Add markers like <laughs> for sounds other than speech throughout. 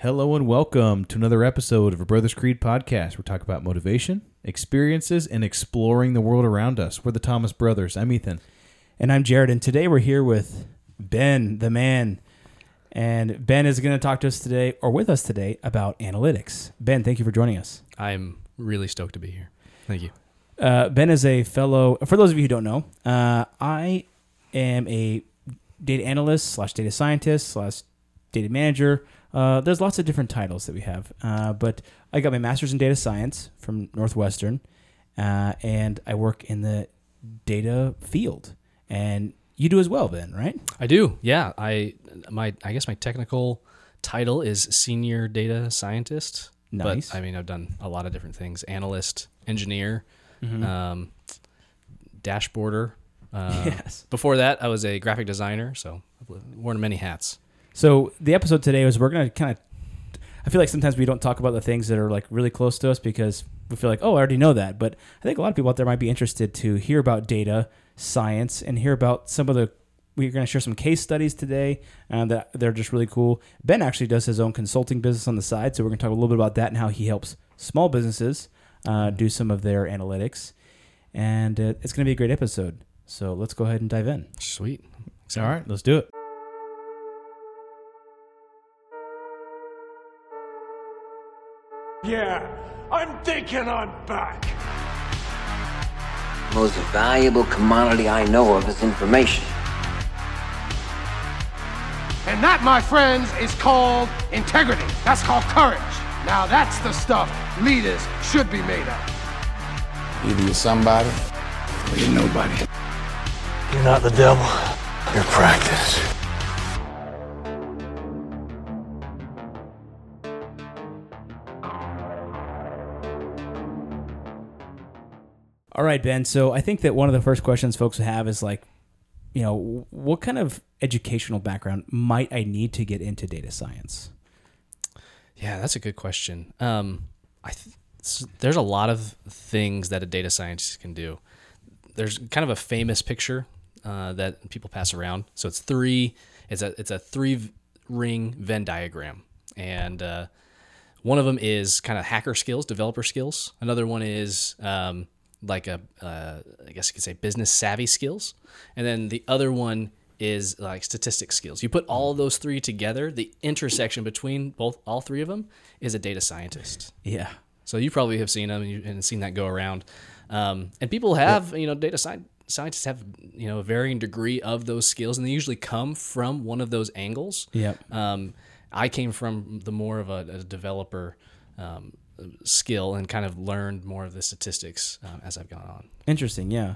Hello and welcome to another episode of a Brothers Creed podcast. We talk about motivation, experiences, and exploring the world around us. We're the Thomas Brothers. I'm Ethan. And I'm Jared, and today we're here with Ben, the man. And Ben is going to talk to us today, or with us today, about analytics. Ben, thank you for joining us. I'm really stoked to be here. Thank you. Uh, ben is a fellow, for those of you who don't know, uh, I am a data analyst slash data scientist slash data manager. Uh, there's lots of different titles that we have, uh, but I got my master's in data science from Northwestern, uh, and I work in the data field. And you do as well, Ben, right? I do. Yeah. I my I guess my technical title is senior data scientist. Nice. But I mean, I've done a lot of different things: analyst, engineer, Mm-hmm. um, dashboarder. Uh, <laughs> Yes. Before that, I was a graphic designer, so I've worn many hats. So the episode today is we're gonna kind of. I feel like sometimes we don't talk about the things that are like really close to us because we feel like, oh, I already know that. But I think a lot of people out there might be interested to hear about data science and hear about some of the. We're going to share some case studies today uh, that they're just really cool. Ben actually does his own consulting business on the side, so we're going to talk a little bit about that and how he helps small businesses uh, do some of their analytics. And uh, it's going to be a great episode. So let's go ahead and dive in. Sweet. All right, let's do it. Yeah, I'm thinking I'm back. most valuable commodity I know of is information. And that, my friends, is called integrity. That's called courage. Now that's the stuff leaders should be made of. Either you're somebody or you're nobody. You're not the devil. You're practice. All right, Ben. So I think that one of the first questions folks have is like, you know, what kind of educational background might I need to get into data science? Yeah, that's a good question. Um, I th- there's a lot of things that a data scientist can do. There's kind of a famous picture uh, that people pass around. So it's three. It's a it's a three ring Venn diagram, and uh, one of them is kind of hacker skills, developer skills. Another one is um, like a uh, I guess you could say business savvy skills, and then the other one is like statistics skills. You put all of those three together, the intersection between both all three of them is a data scientist. Yeah. So you probably have seen them and, you, and seen that go around. Um, and people have, you know, data sci- scientists have, you know, a varying degree of those skills, and they usually come from one of those angles. Yep. Um, I came from the more of a, a developer um, skill and kind of learned more of the statistics um, as I've gone on. Interesting. Yeah.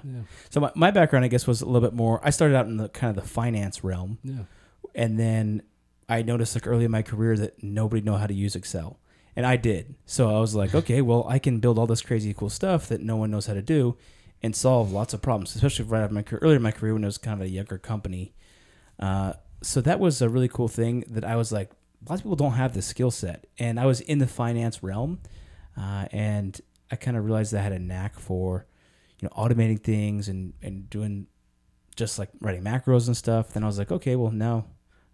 So my, my background, I guess, was a little bit more. I started out in the kind of the finance realm, Yeah. and then I noticed like early in my career that nobody know how to use Excel, and I did. So I was like, okay, well, I can build all this crazy cool stuff that no one knows how to do, and solve lots of problems, especially right after my career, earlier in my career when it was kind of a younger company. Uh, so that was a really cool thing that I was like, lots of people don't have the skill set, and I was in the finance realm, uh, and I kind of realized that I had a knack for, you know, automating things and and doing just like writing macros and stuff. Then I was like, okay, well now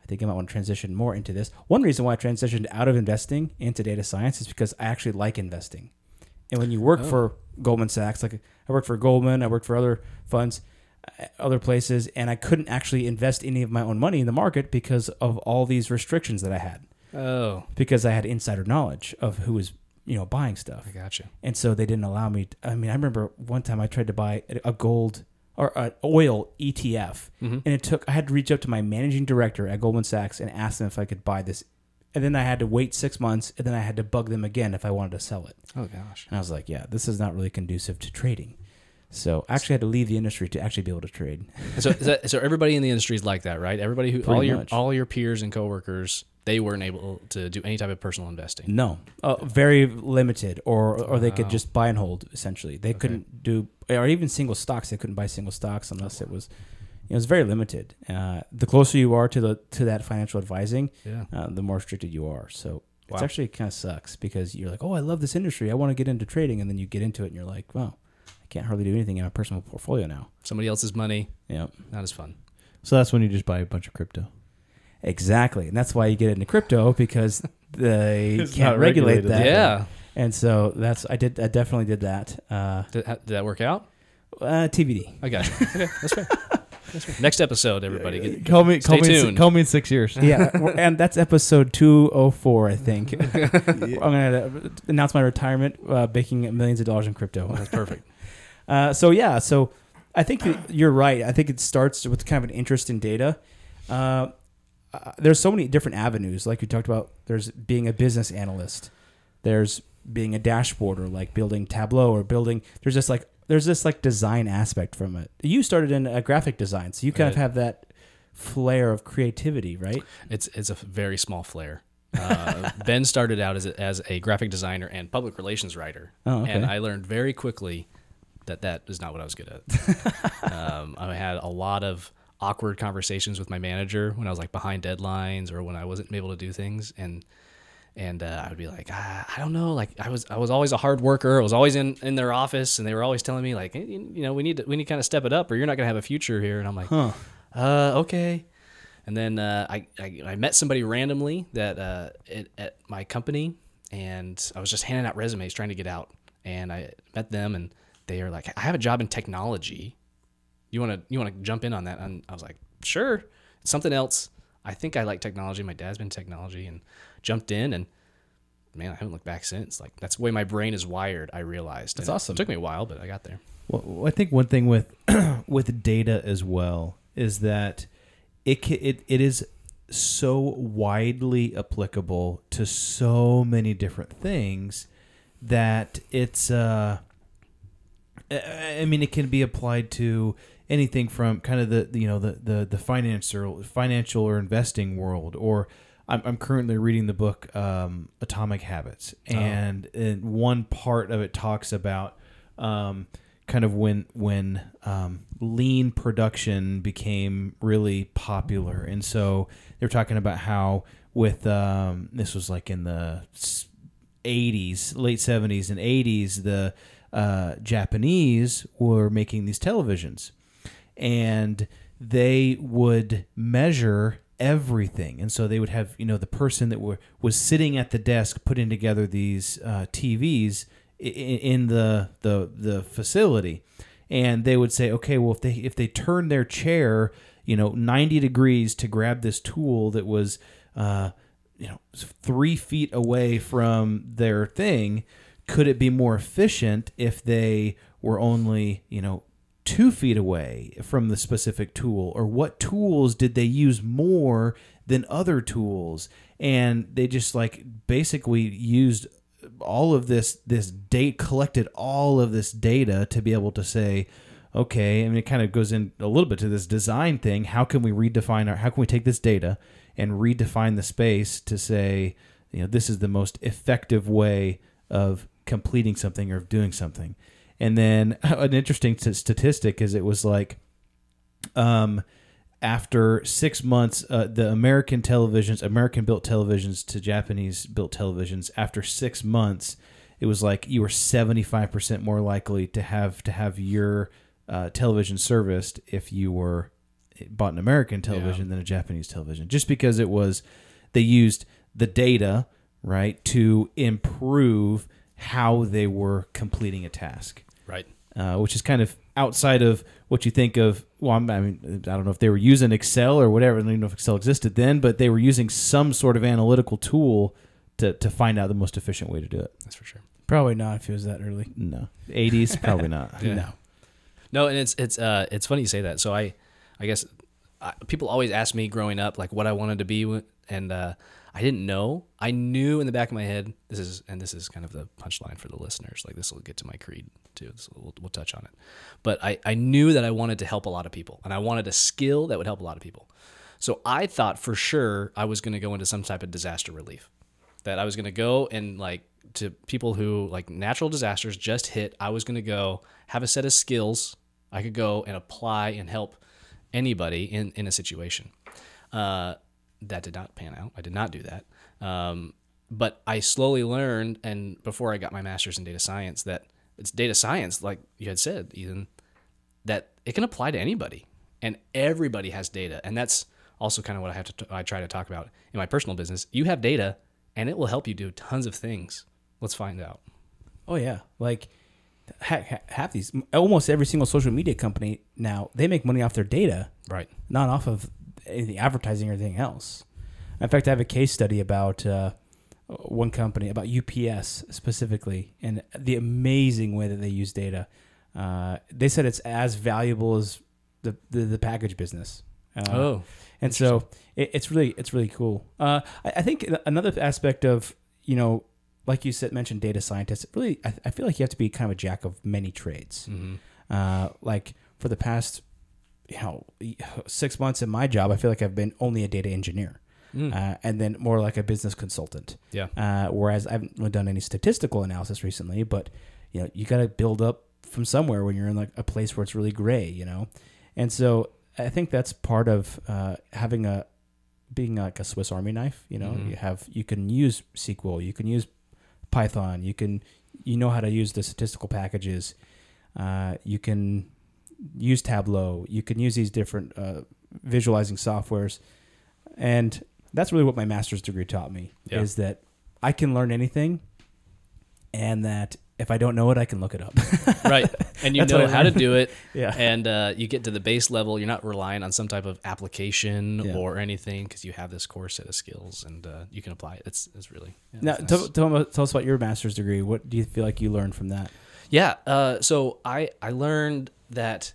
I think I might want to transition more into this. One reason why I transitioned out of investing into data science is because I actually like investing. And when you work for Goldman Sachs, like I worked for Goldman, I worked for other funds, other places, and I couldn't actually invest any of my own money in the market because of all these restrictions that I had. Oh, Because I had insider knowledge of who was, you know, buying stuff. I gotcha. And so they didn't allow me. I mean, I remember one time I tried to buy a gold or an oil ETF, mm-hmm. and it took. I had to reach out to my managing director at Goldman Sachs and ask them if I could buy this, and then I had to wait six months, and then I had to bug them again if I wanted to sell it. Oh gosh. And I was like, yeah, this is not really conducive to trading. So I actually had to leave the industry to actually be able to trade. so, is that, so everybody in the industry is like that, right? Everybody who all Pretty your much. all your peers and coworkers, they weren't able to do any type of personal investing. No, uh, very limited, or or they could just buy and hold. Essentially, they couldn't do, or even single stocks. They couldn't buy single stocks unless it was, it was very limited. Uh, the closer you are to the to that financial advising, Yeah. uh, the more restricted you are. So it's actually kind of sucks because you're like, oh, I love this industry. I want to get into trading, and then you get into it, and you're like, wow, can't hardly do anything in my personal portfolio now. Somebody else's money, Yeah, not as fun. So that's when you just buy a bunch of crypto. exactly, and that's why you get into crypto <laughs> because they can't regulate that. that Yeah. And so that's I did I definitely did that. Uh, Did, did that work out? uh, TBD. I got you. Okay, that's fair. That's fair. Next episode, everybody. Get, <laughs> Call me. Stay Call me. In, tuned. call me in six years. Yeah, and that's episode 204, I think. <laughs> I'm going to announce my retirement, uh, making millions of dollars in crypto. that's perfect. Uh, so yeah, so I think you're right. I think it starts with kind of an interest in data. Uh, uh, there's so many different avenues, like you talked about. There's being a business analyst. There's being a dashboarder, like building Tableau or building. There's just like there's this like design aspect from it. You started in a graphic design, so you kind of have that flair of creativity, right? It's it's a very small flair. Uh, <laughs> ben started out as a, as a graphic designer and public relations writer, Oh, okay. and I learned very quickly that that is not what I was good at. <laughs> um, I had a lot of awkward conversations with my manager when I was like behind deadlines or when I wasn't able to do things, and and uh, I would be like, ah, I don't know, like I was I was always a hard worker. I was always in in their office, and they were always telling me like, you you know, we need to we need to kind of step it up, or you're not gonna have a future here. And I'm like, Huh. uh, okay. And then uh, I, I I met somebody randomly that uh, at, at my company, and I was just handing out resumes trying to get out. And I met them, and they are like, "I have a job in technology. You want to you want to jump in on that?" And I was like, "Sure." It's something else. I think I like technology. My dad's been technology, and jumped in, and man, I haven't looked back since. Like that's the way my brain is wired. I realized. That's And awesome. It took me a while, but I got there. Well, I think one thing with <clears throat> with data as well is that it it it is so widely applicable to so many different things that it's uh I mean it can be applied to anything from kind of the you know the the the financial financial or investing world or I'm, I'm currently reading the book um, Atomic Habits and, and one part of it talks about um, kind of when when um, lean production became really popular. And so they're talking about how with um, this was like in the 80s, late 70s and 80s, the uh, Japanese were making these televisions, and they would measure everything. And so they would have, you know, the person that were was sitting at the desk putting together these uh, TVs i- i- in the the the facility, and they would say, okay, well, if they if they turn their chair, you know, 90 degrees to grab this tool that was. Uh, you know three feet away from their thing could it be more efficient if they were only you know two feet away from the specific tool? Or what tools did they use more than other tools? And they just like basically used all of this this date collected all of this data to be able to say okay i mean it kind of goes in a little bit to this design thing. How can we redefine our how can we take this data and redefine the space to say you know this is the most effective way of completing something or doing something. And then <laughs> an interesting t- statistic is it was like um after six months, uh, the American televisions, American built televisions to Japanese built televisions, after six months, it was like you were seventy five percent more likely to have to have your uh, television serviced if you were bought an American television than a Japanese television, just because it was they used the data right to improve how they were completing a task Right. uh, which is kind of outside of what you think of. Well, I'm- I mean, I don't know if they were using Excel or whatever. I don't even know if Excel existed then, but they were using some sort of analytical tool to, to find out the most efficient way to do it. That's for sure. Probably not if it was that early. No, 80s probably not. <laughs> Yeah. No. No, and it's it's uh it's funny you say that. So I, I guess, I, people always ask me growing up like what I wanted to be, and uh, I didn't know. I knew in the back of my head. This is and this is kind of the punchline for the listeners. Like this will get to my creed too. Will, we'll, we'll touch on it. But I I knew that I wanted to help a lot of people, and I wanted a skill that would help a lot of people. So I thought for sure I was going to go into some type of disaster relief. That I was going to go and like to people who like natural disasters just hit. I was going to go have a set of skills I could go and apply and help anybody in in a situation. Uh, that did not pan out. I did not do that. Um, but I slowly learned, and before I got my master's in data science, that it's data science, like you had said, Ethan, that it can apply to anybody, and everybody has data, and that's also kind of what I have to t- I try to talk about in my personal business. You have data, and it will help you do tons of things. Let's find out. Oh yeah, like ha- ha- half these, almost every single social media company now they make money off their data, Right. not off of anything advertising or anything else. In fact, I have a case study about uh, one company about UPS specifically and the amazing way that they use data. Uh, they said it's as valuable as the the, the package business. Uh, Oh, and so it, it's really it's really cool. Uh, I, I think another aspect of you know, like you said, mentioned data scientists. Really, I, I feel like you have to be kind of a jack of many trades. Uh, like for the past, you know, six months in my job, I feel like I've been only a data engineer, uh, and then more like a business consultant. Yeah. Uh, whereas I haven't done any statistical analysis recently, but you know, you got to build up from somewhere when you're in like a place where it's really gray, you know, and so I think that's part of uh, having a being like a Swiss Army knife. You know, you have you can use SQL, you can use Python, you can you know how to use the statistical packages, uh, you can use Tableau, you can use these different uh, visualizing softwares, and that's really what my master's degree taught me Yeah. is that I can learn anything, and that if I don't know it, I can look it up. <laughs> right. And you know how to do it. <laughs> Yeah. And uh, you get to the base level. You're not relying on some type of application Yeah. or anything because you have this core set of skills and uh, you can apply it. It's, it's really. Yeah, now, it's tell, tell, tell us about your master's degree. What do you feel like you learned from that? Yeah. Uh, so I I learned that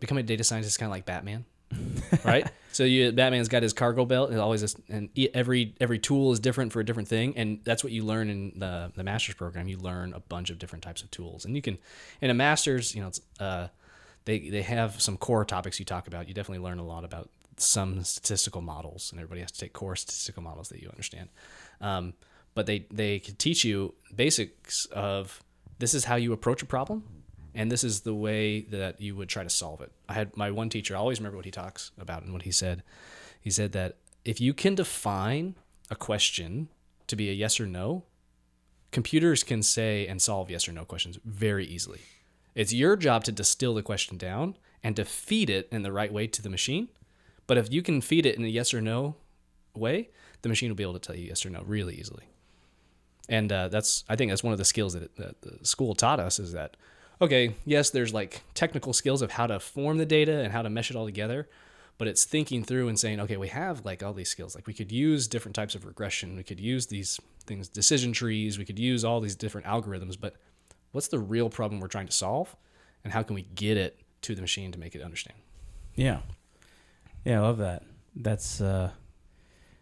becoming a data scientist is kind of like Batman, <laughs> right? so you Batman's got his cargo belt and always and every every tool is different for a different thing, and that's what you learn in the the master's program. You learn a bunch of different types of tools, and you can in a master's, you know, it's, uh, they they have some core topics you talk about. You definitely learn a lot about some statistical models, and everybody has to take core statistical models that you understand. Um, but they they can teach you basics of this is how you approach a problem, and this is the way that you would try to solve it. I had my one teacher. I always remember what he talks about and what he said. He said that if you can define a question to be a yes or no, computers can say and solve yes or no questions very easily. It's your job to distill the question down and to feed it in the right way to the machine. But if you can feed it in a yes or no way, the machine will be able to tell you yes or no really easily. And uh, that's I think that's one of the skills that, it, that the school taught us is that okay, yes, there's like technical skills of how to form the data and how to mesh it all together, but it's thinking through and saying, okay, we have like all these skills. Like we could use different types of regression, we could use these things, decision trees, we could use all these different algorithms, but what's the real problem we're trying to solve, and how can we get it to the machine to make it understand? Yeah, yeah, I love that. That's uh,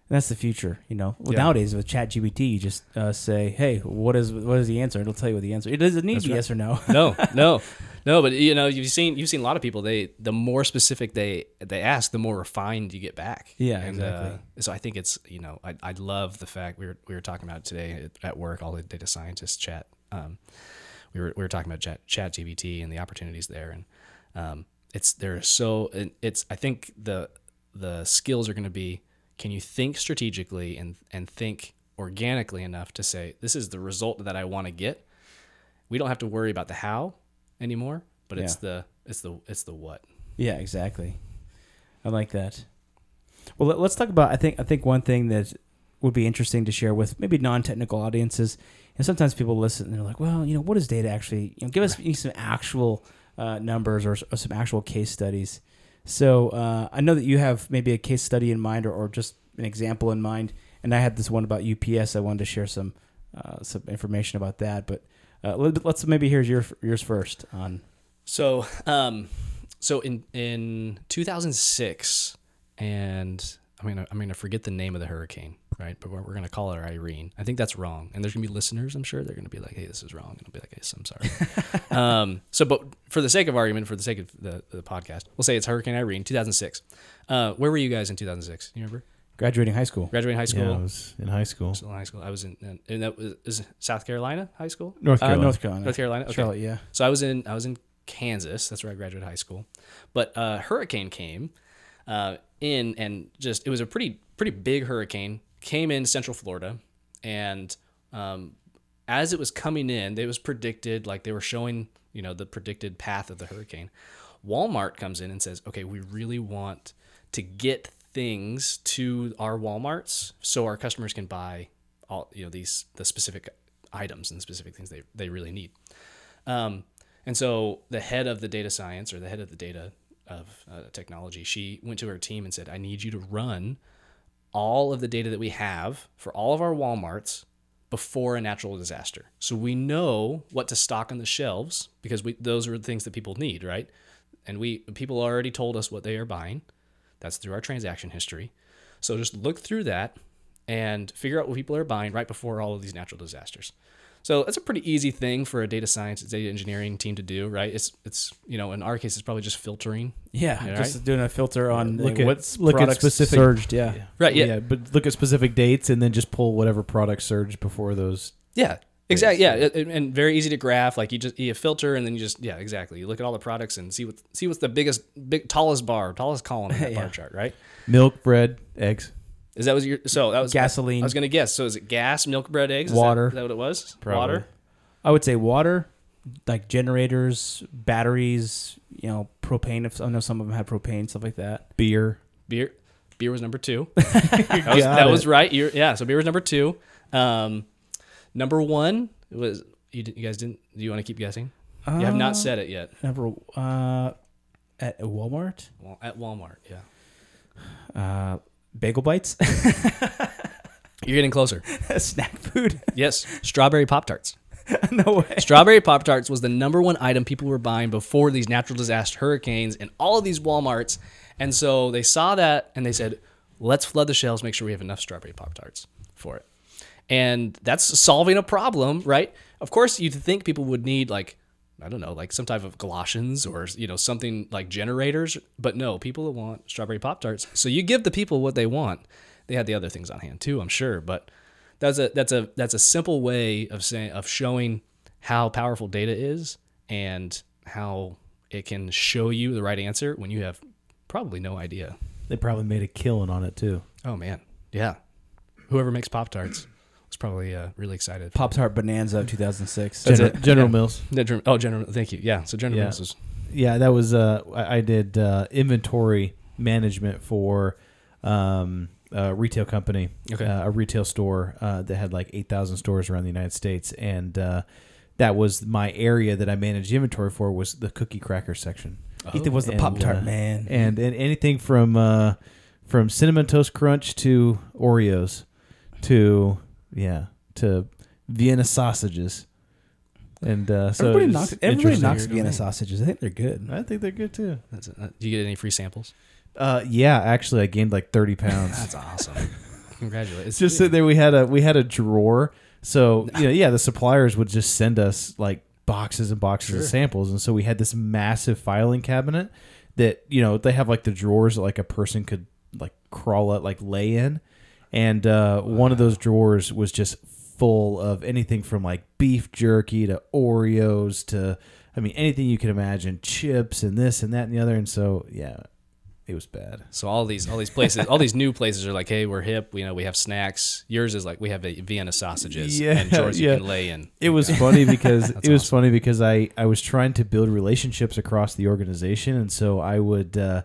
that's the future. You know, well, Yeah. nowadays with ChatGPT, you just uh, say, "Hey, what is what is the answer?" It'll tell you what the answer. It doesn't need to be right. yes or no. <laughs> no, no, <laughs> no. But you know, you've seen you've seen a lot of people. They the more specific they they ask, the more refined you get back. Yeah, and, exactly. Uh, so I think it's you know I I love the fact we were we were talking about today at, work. All the data scientists chat. Um, we were we were talking about chat ChatGPT and the opportunities there, and um, it's they're so it's I think the the skills are going to be can you think strategically and and think organically enough to say this is the result that I want to get we don't have to worry about the how anymore, but it's the it's the it's the what. Yeah, exactly. I like that. Well, let- let's talk about. I think I think one thing that would be interesting to share with maybe non-technical audiences. And sometimes people listen and they're like, "Well, you know, what is data actually? You know, give us some actual uh, numbers or, or some actual case studies." So uh, I know that you have maybe a case study in mind or, or just an example in mind. And I had this one about UPS. I wanted to share some uh, some information about that, but uh, let, let's maybe here's your yours first on So, um, so in in 2006, and I'm gonna I'm gonna forget the name of the hurricane, right? But we're, we're gonna call her Irene. I think that's wrong, and there's gonna be listeners. I'm sure they're gonna be like, "Hey, this is wrong," and I'll be like, "Yes, I'm sorry." <laughs> um, so, but for the sake of argument, for the sake of the, the podcast, we'll say it's Hurricane Irene, 2006. Uh, where were you guys in 2006? You remember? graduating high school. Graduating high school. Yeah, I was in high school. Still in high school. I was in, in and that was is South Carolina high school. North Uh, Carolina. North Carolina. North Carolina. Okay. Charlotte, yeah. So I was in I was in Kansas. That's where I graduated high school. But a hurricane came uh, in and just it was a pretty pretty big hurricane. Came in Central Florida, and um, as it was coming in, it was predicted like they were showing you know the predicted path of the hurricane. Walmart comes in and says, "Okay, we really want to get things to our WalMarts so our customers can buy all you know these the specific items and specific things they they really need. Um, and so the head of the data science or the head of the data of uh, technology, she went to her team and said, "I need you to run all of the data that we have for all of our WalMarts before a natural disaster. So we know what to stock on the shelves because we those are the things that people need, right? And we people already told us what they are buying. That's through our transaction history. So just look through that and figure out what people are buying right before all of these natural disasters. So that's a pretty easy thing for a data science, data engineering team to do, right? It's it's you know in our case it's probably just filtering, Yeah, Yeah, just doing a filter on Look like, at- what's look at specific- surged. Yeah. right? Yeah, yeah, but look at specific dates and then just pull whatever product surged before those. Yeah, exactly. Yeah, and, and very easy to graph. Like you just you filter, and then you just yeah, exactly. You look at all the products and see what see what's the biggest, big tallest bar, tallest column in that <laughs> Yeah. bar chart, right? Milk, bread, eggs. Is that was your so that was Gasoline. I was gonna guess. So is it gas, milk, bread, eggs, Is Water. Is that, what it was? Probably. Water. I would say water, like generators, batteries, you know, propane. If I know some of them have propane, stuff like that. Beer. Beer. Beer was number two. <laughs> that was, that was right. You're, yeah. So beer was number two. Um, number one was you. You guys didn't. Do you want to keep guessing? you have not said it yet. Never uh, at Walmart. Well, at Walmart. Yeah. Uh, bagel bites, <laughs> You're getting closer. <laughs> snack food. Yes, strawberry Pop Tarts. <laughs> no way. Strawberry Pop Tarts was the number one item people were buying before these natural disaster hurricanes and all of these Walmarts. And so they saw that and they said, let's flood the shelves, make sure we have enough strawberry Pop Tarts for it. And that's solving a problem, right? Of course, you'd think people would need like, I don't know, like some type of galoshes or, you know, something like generators. But no, people want strawberry Pop Tarts. So you give the people what they want. They had the other things on hand too, I'm sure. But that's a that's a that's a simple way of saying of showing how powerful data is and how it can show you the right answer when you have probably no idea. They probably made a killing on it too. Oh man, yeah. Whoever makes Pop Tarts was probably uh, really excited. Pop Tart Bonanza of 2006. That's General, it. General Yeah. Mills. General- Oh, General. Thank you. Yeah. So General Yeah. Mills was Yeah, that was. Uh, I I did uh, inventory management for um, a retail company, Okay. uh, a retail store uh, that had like eight thousand stores around the United States, and uh, that was my area that I managed inventory for was the cookie cracker section. Ethan was the Pop Tart uh, man. and and anything from uh, from cinnamon toast crunch to Oreos to yeah to Vienna sausages, and uh, so everybody knocks, everybody knocks Vienna sausages. I think they're good. I think they're good too. that's. Uh, Do you get any free samples? Uh, yeah, actually, I gained like thirty pounds. That's awesome. <laughs> Congratulations. just sitting there, we had a we had a drawer. So <laughs> you know, yeah, the suppliers would just send us like boxes and boxes of samples, and so we had this massive filing cabinet that you know they have like the drawers that like a person could like crawl out like lay in, and uh, one of those drawers was just full of anything from like beef jerky to Oreos to I mean anything you can imagine, chips and this and that and the other, and so yeah, it was bad. So all these all these places, all these new places are like, hey, we're hip. You know, we have snacks. Yours is like we have a Vienna sausages, Yeah, and yours yeah. you can lay in. It was funny because <laughs> it was awesome. funny because I I was trying to build relationships across the organization, and so I would uh,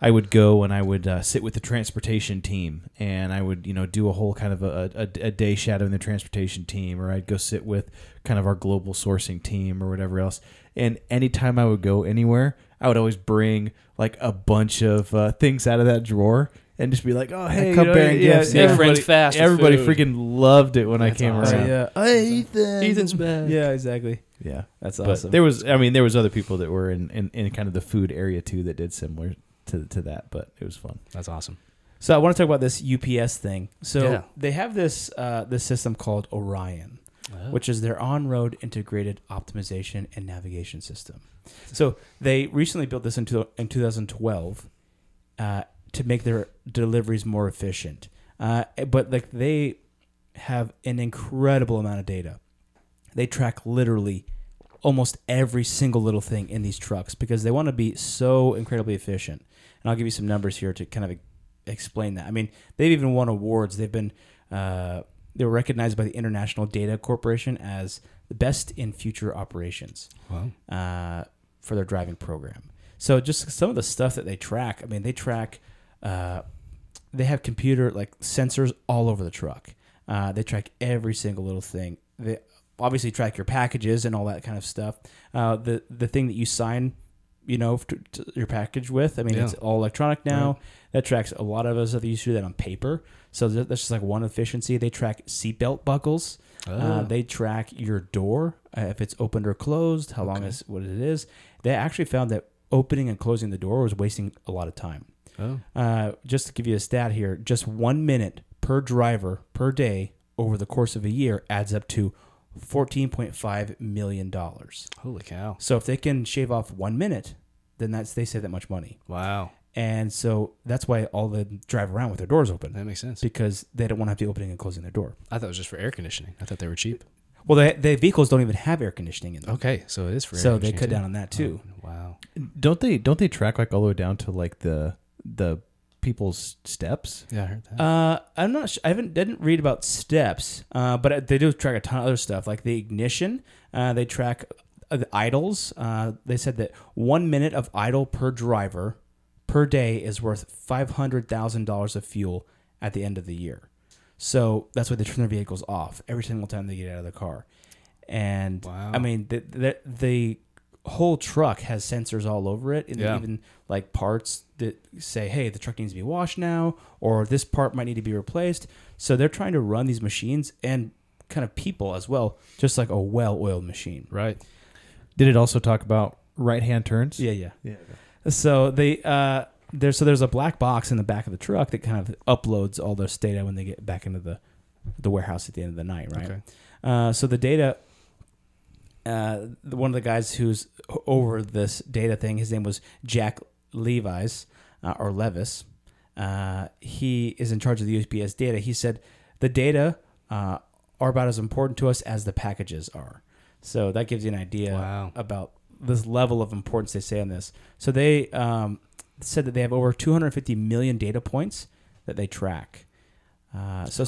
I would go and I would uh, sit with the transportation team, and I would you know do a whole kind of a, a, a day shadowing the transportation team, or I'd go sit with kind of our global sourcing team or whatever else. And anytime I would go anywhere, I would always bring like a bunch of uh, things out of that drawer. And just be like, oh hey, cup you know, bearing yeah, gifts, Make yeah. friends fast Everybody food. freaking loved it when I came awesome. around. yeah. Hey, Ethan. Ethan's back. Yeah, exactly. Yeah, That's but awesome. there was, I mean, there was other people that were in, in, in kind of the food area too that did similar to to that, but it was fun. That's awesome. So I want to talk about this UPS thing. So Yeah. they have this uh, this system called Orion, which is their on-road integrated optimization and navigation system. So they recently built this into in 2012 uh, to make their deliveries more efficient. Uh, but like they have an incredible amount of data. They track literally almost every single little thing in these trucks because they want to be so incredibly efficient. And I'll give you some numbers here to kind of explain that. I mean, they've even won awards. They've been uh, they were recognized by the International Data Corporation as the best in future operations Wow. uh, for their driving program. So just some of the stuff that they track. I mean, they track. Uh, they have computer like sensors all over the truck. Uh, they track every single little thing. They obviously track your packages and all that kind of stuff. Uh, the the thing that you sign, you know, to, to your package with. I mean, Yeah. it's all electronic now. That tracks a lot of us that used to do that on paper. So that's just like one efficiency. They track seatbelt buckles. Uh, Oh. they track your door uh, if it's opened or closed, how long is what it is. They actually found that opening and closing the door was wasting a lot of time. Oh. Uh, just to give you a stat here, just one minute per driver per day over the course of a year adds up to fourteen point five million dollars. Holy cow. So if they can shave off one minute, then that's they save that much money. Wow. And so that's why all the drive around with their doors open That makes sense. because they don't want to have to be opening and closing their door. I thought it was just for air conditioning. I thought they were cheap. Well, the, the vehicles don't even have air conditioning in them. Okay, so it is for air So they cut too. down on that too. Oh, wow. Don't they don't they track like all the way down to like the the people's steps? Yeah, I heard that. Uh, I'm not. Sure, I haven't didn't read about steps, uh, but they do track a ton of other stuff like the ignition. Uh, they track uh, the idles. Uh, they said that one minute of idle per driver per day is worth five hundred thousand dollars of fuel at the end of the year. So that's why they turn their vehicles off every single time they get out of the car. And Wow. I mean, the, the the whole truck has sensors all over it, and Yeah. even like parts that say, "Hey, the truck needs to be washed now," or "This part might need to be replaced." So they're trying to run these machines and kind of people as well, just like a well-oiled machine. right. Did it also talk about right hand turns? Yeah, yeah, yeah. So they uh, there's so there's a black box in the back of the truck that kind of uploads all this data when they get back into the the warehouse at the end of the night, right? Okay. Uh, so the data, uh, one of the guys who's over this data thing, his name was Jack Levis uh, or Levis. Uh, he is in charge of the USPS data. He said the data uh, are about as important to us as the packages are. So that gives you an idea Wow. about this level of importance they say on this. So they um, said that they have over 250 million data points that they track. Uh, so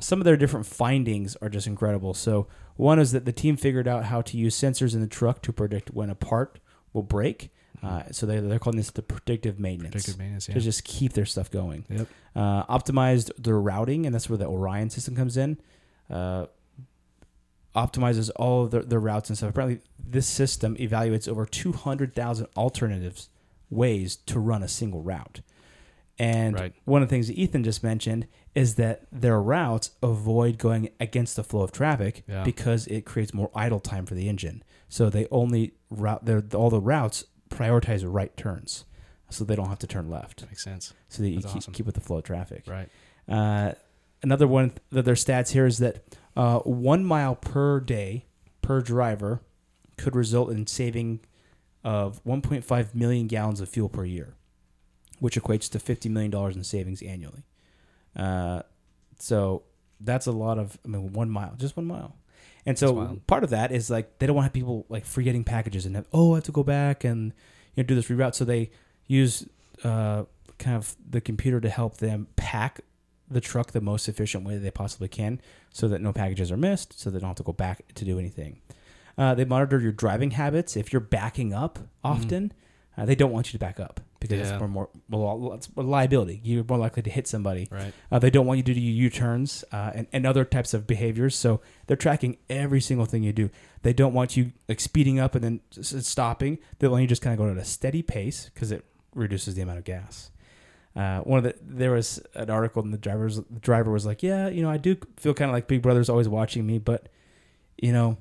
some of their different findings are just incredible. So one is that the team figured out how to use sensors in the truck to predict when a part will break. Uh, so they, they're calling this the predictive maintenance. Predictive maintenance, yeah. To just keep their stuff going. Yep. Uh, optimized their routing, and that's where the Orion system comes in. Uh, optimizes all of their, their routes and stuff. Apparently, this system evaluates over 200,000 alternatives ways to run a single route. And Right. one of the things that Ethan just mentioned is that their routes avoid going against the flow of traffic Yeah. because it creates more idle time for the engine. So they only route their all the routes prioritize right turns, so they don't have to turn left. Makes sense. So that you keep, awesome. keep with the flow of traffic. Right. Uh, another one of their stats here is that uh, one mile per day per driver could result in saving of 1.5 million gallons of fuel per year, which equates to 50 million dollars in savings annually. Uh, so that's a lot of I mean one mile, just one mile. And so part of that is like they don't want people like forgetting packages and have, oh I have to go back and you know do this reroute. So they use uh, kind of the computer to help them pack the truck the most efficient way they possibly can, so that no packages are missed, so they don't have to go back to do anything. Uh, they monitor your driving habits. If you're backing up often, uh, they don't want you to back up because Yeah. it's more, more well, it's a liability. You're more likely to hit somebody. Right. Uh, they don't want you to do U-turns uh, and, and other types of behaviors. So they're tracking every single thing you do. They don't want you like speeding up and then stopping. They want you just kind of go at a steady pace because it reduces the amount of gas. Uh, one of the there was an article and the driver's the driver was like, yeah, you know, I do feel kind of like Big Brother's always watching me, but you know,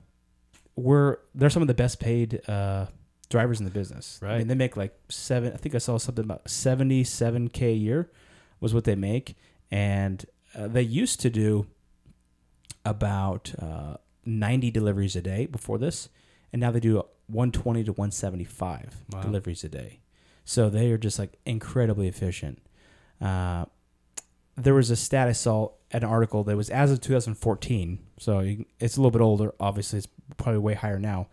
we're they're some of the best paid uh, drivers in the business. I Right. mean, they make like seven. I think I saw something about seventy seven k a year was what they make, and uh, they used to do about uh, ninety deliveries a day before this, and now they do one twenty to one seventy five Wow. deliveries a day. So they are just like incredibly efficient. Uh, there was a stat I saw an article that was as of 2014, so it's a little bit older. Obviously, it's probably way higher now,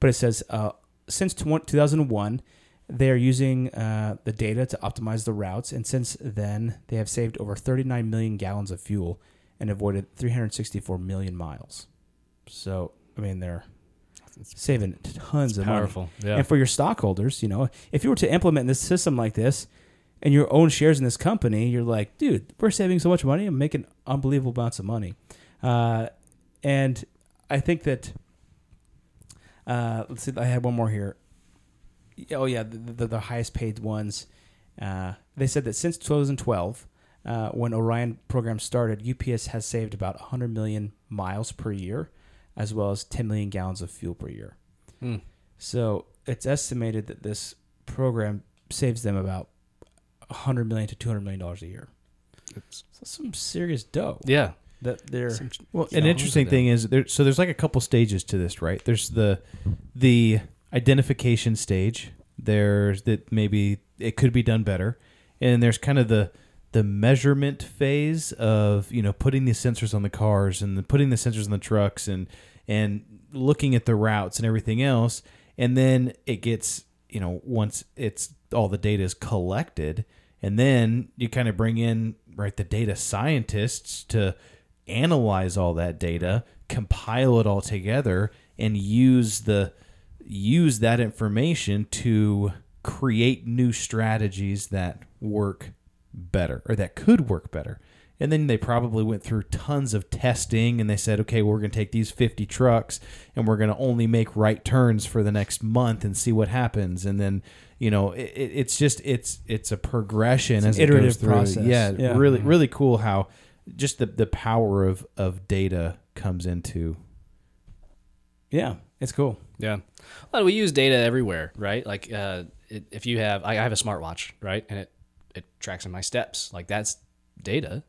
but it says uh, since 2001, they are using uh, the data to optimize the routes, and since then, they have saved over 39 million gallons of fuel and avoided 364 million miles. So, I mean, they're saving tons of money. Powerful. Yeah. And for your stockholders, you know, if you were to implement this system like this and your own shares in this company, you're like, dude, we're saving so much money and making unbelievable amounts of money. Uh, and I think that uh, let's see. I had one more here. Oh yeah, the, the, the highest paid ones. Uh, they said that since 2012, uh, when Orion program started, UPS has saved about 100 million miles per year, as well as 10 million gallons of fuel per year. Hmm. So it's estimated that this program saves them about 100 million to 200 million dollars a year. So some serious dough Yeah. that they're Well, an know, interesting thing is there. So there's like a couple stages to this, right? There's the the identification stage. There's that maybe it could be done better, and there's kind of the the measurement phase of you know putting the sensors on the cars and the, putting the sensors on the trucks and and looking at the routes and everything else, and then it gets you know once it's all the data is collected, and then you kind of bring in right the data scientists to analyze all that data, compile it all together, and use the use that information to create new strategies that work better or that could work better. And then they probably went through tons of testing and they said, okay, we're going to take these 50 trucks and we're going to only make right turns for the next month and see what happens. And then, you know, it, it- it's just, it's, it's a progression an as it goes iterative through. process. Yeah, Yeah. Mm-hmm. Really, really cool how just the, the power of, of data comes into yeah, it's cool. Yeah. Well, we use data everywhere, right? Like, uh, it, if you have, I I have a smartwatch, right, and it it tracks in my steps. Like that's data,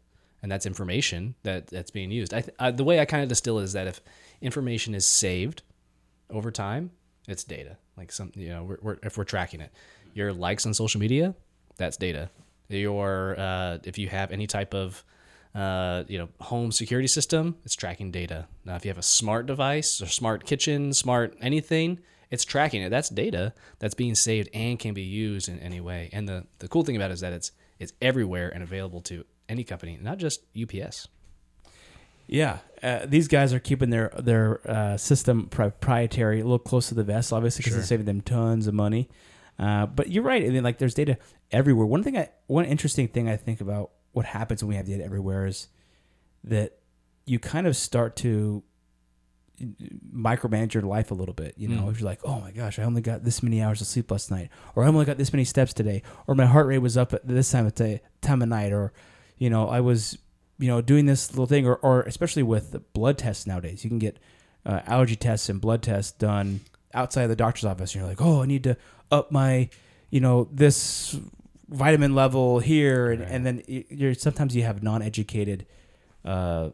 and that's information that that's being used. I, th- I the way I kind of distill it is that if information is saved over time, it's data. Like some, you know, we're, we're, if we're tracking it, your likes on social media, that's data. Your uh, if you have any type of uh, you know, home security system, it's tracking data. Now, if you have a smart device or smart kitchen, smart anything, it's tracking it. That's data that's being saved and can be used in any way. And the, the cool thing about it is that it's it's everywhere and available to any company, not just UPS. Yeah, uh, these guys are keeping their their uh, system proprietary, a little close to the vest, obviously, because it's saving them tons of money. Uh, but you're right. I mean, like, there's data everywhere. One thing, I one interesting thing I think about what happens when we have data everywhere is that you kind of start to micromanage your life a little bit. You know, if you're like, oh my gosh, I only got this many hours of sleep last night, or I only got this many steps today, or my heart rate was up at this time of day, time of night, or you know, I was you know doing this little thing, or or especially with the blood tests nowadays, you can get uh, allergy tests and blood tests done outside of the doctor's office. And you're like, oh, I need to up my you know this vitamin level here, and, and then you're sometimes you have non-educated. Uh,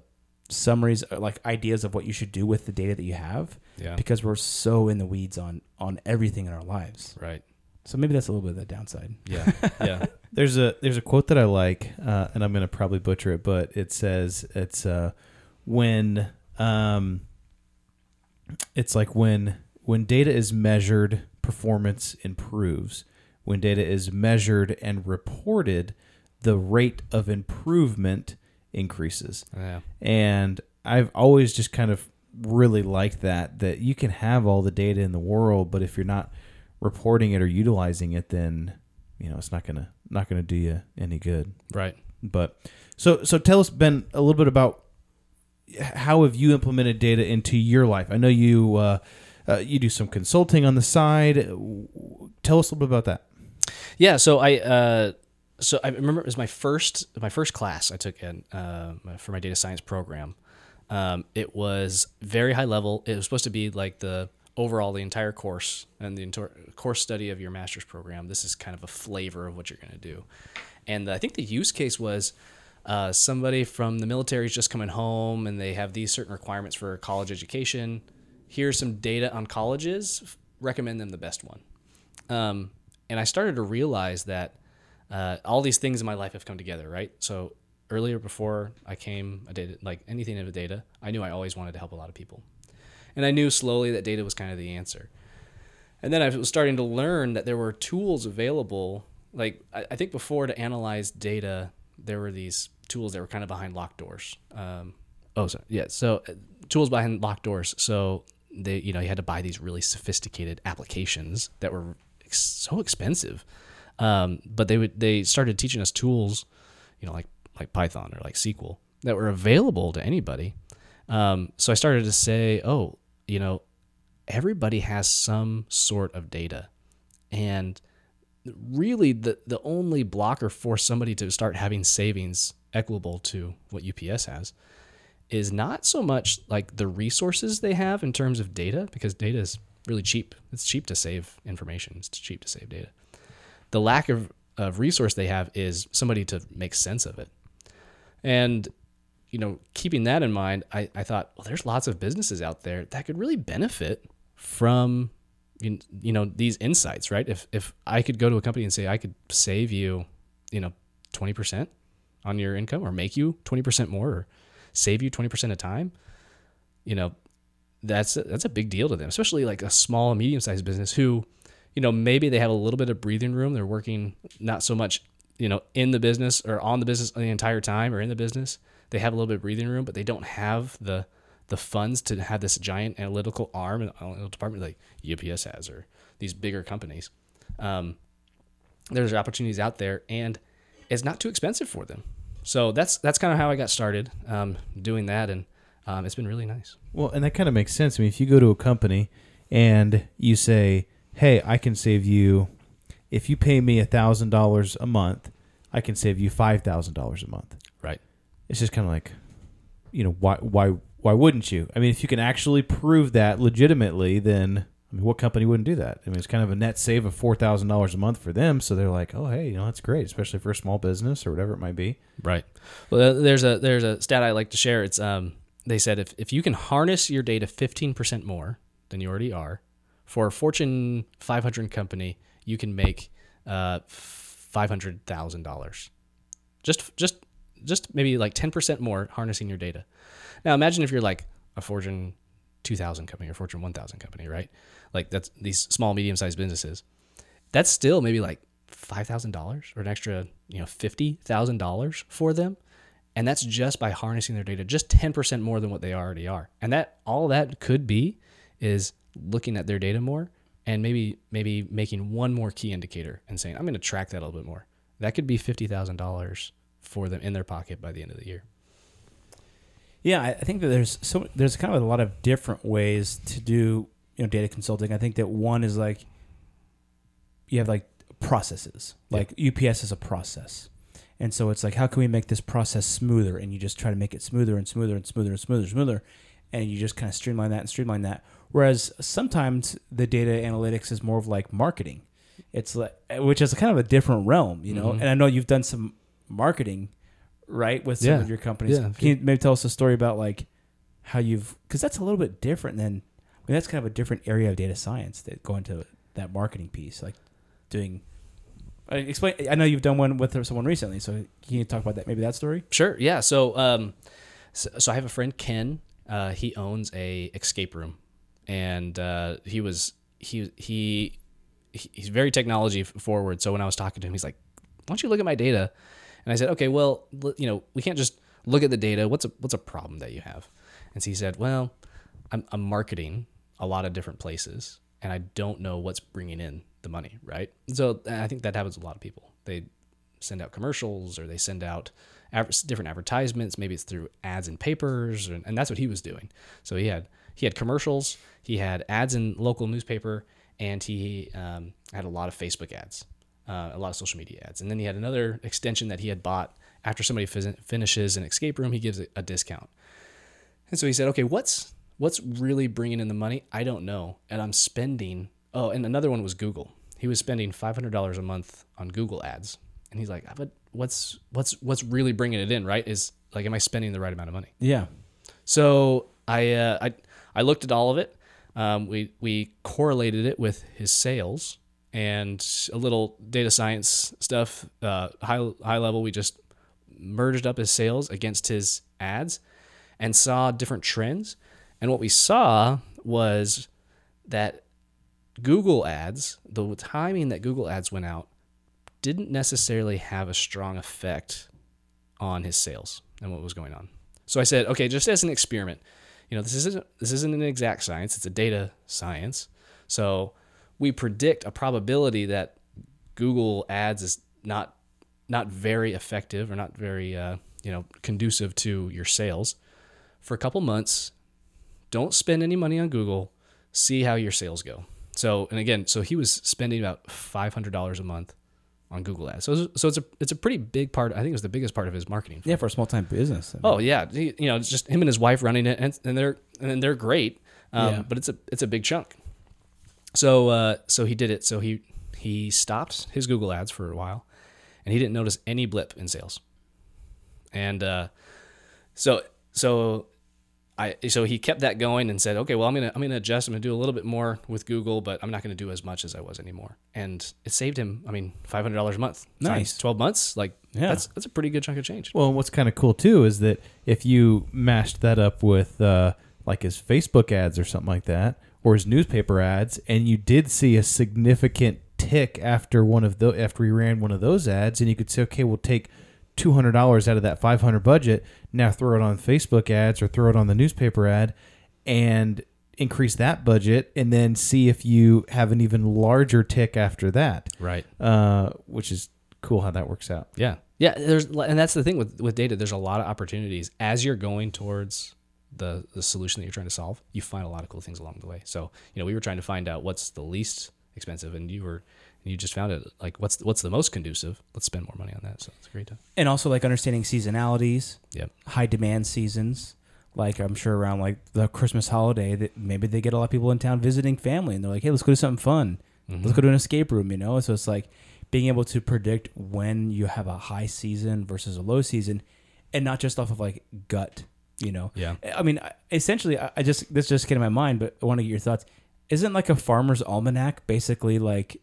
summaries uh, like ideas of what you should do with the data that you have Yeah. because we're so in the weeds on on everything in our lives Right. So maybe that's a little bit of the downside Yeah. <laughs> Yeah. There's a there's a quote that I like, uh, and I'm going to probably butcher it, but it says it's uh, when um, it's like when when data is measured, performance improves. When data is measured and reported, the rate of improvement increases. yeah. And I've always just kind of really liked that that you can have all the data in the world, but if you're not reporting it or utilizing it, then you know it's not gonna not gonna do you any good. Right. But so so tell us, Ben, a little bit about how have you implemented data into your life? I know you uh, uh, you do some consulting on the side. Tell us a little bit about that. Yeah, so I uh, so I remember it was my first my first class I took in uh, for my data science program. Um, it was very high level. It was supposed to be like the overall the entire course and the entire course study of your master's program. This is kind of a flavor of what you're going to do, and I think the use case was. Uh, somebody from the military is just coming home and they have these certain requirements for college education. Here's some data on colleges. Recommend them the best one. Um, and I started to realize that uh, all these things in my life have come together, right? So earlier, before I came a data, like anything of the data, I knew I always wanted to help a lot of people, and I knew slowly that data was kind of the answer. And then I was starting to learn that there were tools available. Like I, I think before to analyze data, there were these tools that were kind of behind locked doors. Um, oh, so yeah, so uh, tools behind locked doors. So they, you know, you had to buy these really sophisticated applications that were ex- so expensive. Um, but they would they started teaching us tools, you know, like like Python or like SQL that were available to anybody. Um, so I started to say, oh, you know, everybody has some sort of data, and really the the only blocker for somebody to start having savings equitable to what UPS has is not so much like the resources they have in terms of data because data is really cheap. It's cheap to save information. It's cheap to save data. The lack of, of resource they have is somebody to make sense of it. And you know, keeping that in mind, I, I thought, well, there's lots of businesses out there that could really benefit from you you know these insights, right? If if I could go to a company and say I could save you, you know, twenty percent on your income, or make you twenty percent more, or save you twenty percent of time, you know, that's a, that's a big deal to them, especially like a small medium sized business who, you know, maybe they have a little bit of breathing room. They're working not so much, you know, in the business or on the business the entire time or in the business. They have a little bit of breathing room, but they don't have the the funds to have this giant analytical arm and analytical department like UPS has or these bigger companies. Um, there's opportunities out there, and it's not too expensive for them. So that's that's kind of how I got started um, doing that, and um, it's been really nice. Well, and that kind of makes sense. I mean, if you go to a company and you say, "Hey, I can save you if you pay me a thousand dollars a month, I can save you five thousand dollars a month." Right. It's just kind of like, you know, why why why wouldn't you? I mean, if you can actually prove that legitimately, then I mean, what company wouldn't do that? I mean, it's kind of a net save of four thousand dollars a month for them, so they're like, "Oh, hey, you know, that's great, especially for a small business or whatever it might be." Right. Well, there's a there's a stat I like to share. It's um they said if if you can harness your data 15% more than you already are, for a Fortune 500 company, you can make uh five hundred thousand dollars. Just just just maybe like 10% more harnessing your data. Now imagine if you're like a Fortune 2000 company or Fortune 1000 company, right? Like that's these small medium sized businesses. That's still maybe like five thousand dollars or an extra, you know, fifty thousand dollars for them, and that's just by harnessing their data, just ten percent more than what they already are. And that all that could be is looking at their data more and maybe maybe making one more key indicator and saying, I'm going to track that a little bit more. That could be fifty thousand dollars for them in their pocket by the end of the year. Yeah, I think that there's so there's kind of a lot of different ways to do you know data consulting. I think that one is like you have like processes. Like UPS is a process. And so it's like how can we make this process smoother and you just try to make it smoother and smoother and smoother and smoother and smoother and you just kind of streamline that and streamline that. Whereas sometimes the data analytics is more of like marketing. It's like which is kind of a different realm, you know. Mhm. And I know you've done some marketing right with some Yeah. of your companies. Yeah. Can you maybe tell us a story about like how you've because that's a little bit different than I mean that's kind of a different area of data science that go into that marketing piece, like doing. I explain. I know you've done one with someone recently, so can you talk about that? Maybe that story. Sure. Yeah. So, um, so, so I have a friend Ken. Uh, he owns a escape room, and uh, he was he he he- he's very technology forward. So when I was talking to him, he's like, "Why don't you look at my data?" And I said, "Okay, well, you know, we can't just look at the data. What's a what's a problem that you have?" And so he said, "Well, I'm I'm marketing a lot of different places, and I don't know what's bringing in the money, right?" So I think that happens to a lot of people. They send out commercials or they send out different advertisements. Maybe it's through ads in papers, and, and that's what he was doing. So he had he had commercials, he had ads in local newspaper, and he um, had a lot of Facebook ads, uh, a lot of social media ads, and then he had another extension that he had bought. After somebody fin- finishes an escape room, he gives a, a discount. And so he said, "Okay, what's what's really bringing in the money? I don't know, and I'm spending. Oh, and another one was Google. He was spending five hundred dollars a month on Google ads, and he's like, "Ah, but what's what's what's really bringing it in? Right? Is like, am I spending the right amount of money? Yeah. So I uh, I I looked at all of it. Um, we we correlated it with his sales and a little data science stuff. Uh, high high level, we just merged up his sales against his ads and saw different trends. And what we saw was that Google ads, the timing that Google ads went out, didn't necessarily have a strong effect on his sales and what was going on. So I said, okay, just as an experiment, you know, this isn't this isn't an exact science; it's a data science. So we predict a probability that Google Ads is not not very effective or not very uh, you know conducive to your sales for a couple months. Don't spend any money on Google. See how your sales go. So, and again, so he was spending about five hundred dollars a month on Google Ads. So, so it's a it's a pretty big part. I think it was the biggest part of his marketing. Yeah, for a small time business. I mean, Oh yeah, He- you know, it's just him and his wife running it, and, and they're and they're great. Um, Yeah. But it's a it's a big chunk. So uh, so he did it. So he he stopped his Google ads for a while, and he didn't notice any blip in sales. And uh, so so I so he kept that going and said, okay, well I'm gonna I'm gonna adjust. I'm gonna do a little bit more with Google, but I'm not gonna do as much as I was anymore. And it saved him. I mean, five hundred dollars a month. Nice. Twelve months. Like Yeah. that's that's a pretty good chunk of change. Well, what's kind of cool too is that if you mashed that up with uh, like his Facebook ads or something like that, or his newspaper ads, and you did see a significant tick after one of the after he ran one of those ads, and you could say, okay, we'll take two hundred dollars out of that five hundred budget, now throw it on Facebook ads or throw it on the newspaper ad, and increase that budget, and then see if you have an even larger tick after that. Right. Uh, which is cool how that works out. Yeah. Yeah, there's and that's the thing with with data. There's a lot of opportunities as you're going towards the the solution that you're trying to solve. You find a lot of cool things along the way. So you know, we were trying to find out what's the least expensive, and you were and you just found it like what's what's the most conducive. Let's spend more money on that. So it's great to and also like understanding seasonalities, Yep. high demand seasons. Like I'm sure around like the Christmas holiday that maybe they get a lot of people in town visiting family and they're like, hey, let's go do something fun. Mm-hmm. Let's go to an escape room, you know? So it's like being able to predict when you have a high season versus a low season and not just off of like gut, you know? Yeah. I mean, essentially, I just, this just came to my mind, but I want to get your thoughts. Isn't like a farmer's almanac basically like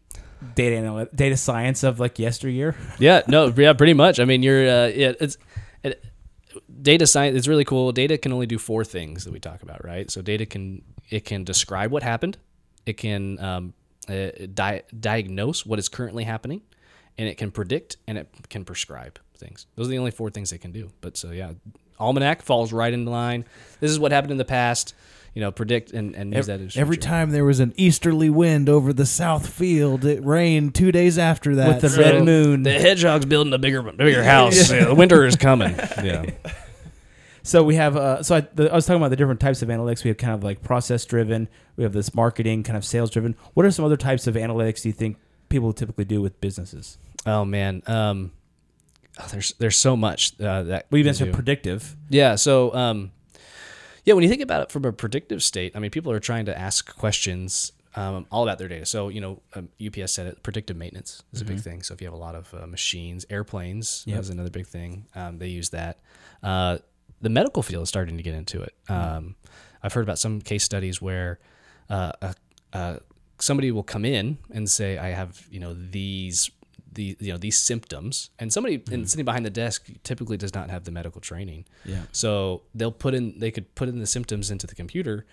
data anal- data science of like yesteryear? <laughs> Yeah, no, yeah, pretty much. I mean, you're uh, yeah, it's it, data science. It's really cool. Data can only do four things that we talk about, right? So data can it can describe what happened, it can um, uh, di- diagnose what is currently happening, and it can predict and it can prescribe things. Those are the only four things it can do. But so yeah, almanac falls right in line. This is what happened in the past. You know, predict and, and use that as Every time there was an easterly wind over the south field, it rained two days after that. With the So- red moon. The hedgehog's building a bigger bigger house. Yeah, the winter is coming. <laughs> Yeah. So we have, uh, so I, the, I was talking about the different types of analytics. We have kind of like process driven. We have this marketing, kind of sales driven. What are some other types of analytics do you think people typically do with businesses? Oh man, um, oh, there's there's so much uh, that Well, you we mentioned do. predictive. yeah. So um, yeah, when you think about it from a predictive state, I mean, people are trying to ask questions um, all about their data. So you know, um, UPS said it. Predictive maintenance is a big thing. So if you have a lot of uh, machines, airplanes Yep. is another big thing. Um, they use that. Uh, the medical field is starting to get into it. Um, I've heard about some case studies where uh, a, uh, somebody will come in and say, "I have you know these." The, you know these symptoms. And somebody and mm-hmm. sitting behind the desk typically does not have the medical training. Yeah. so they'll put in they could put in the symptoms into the computer.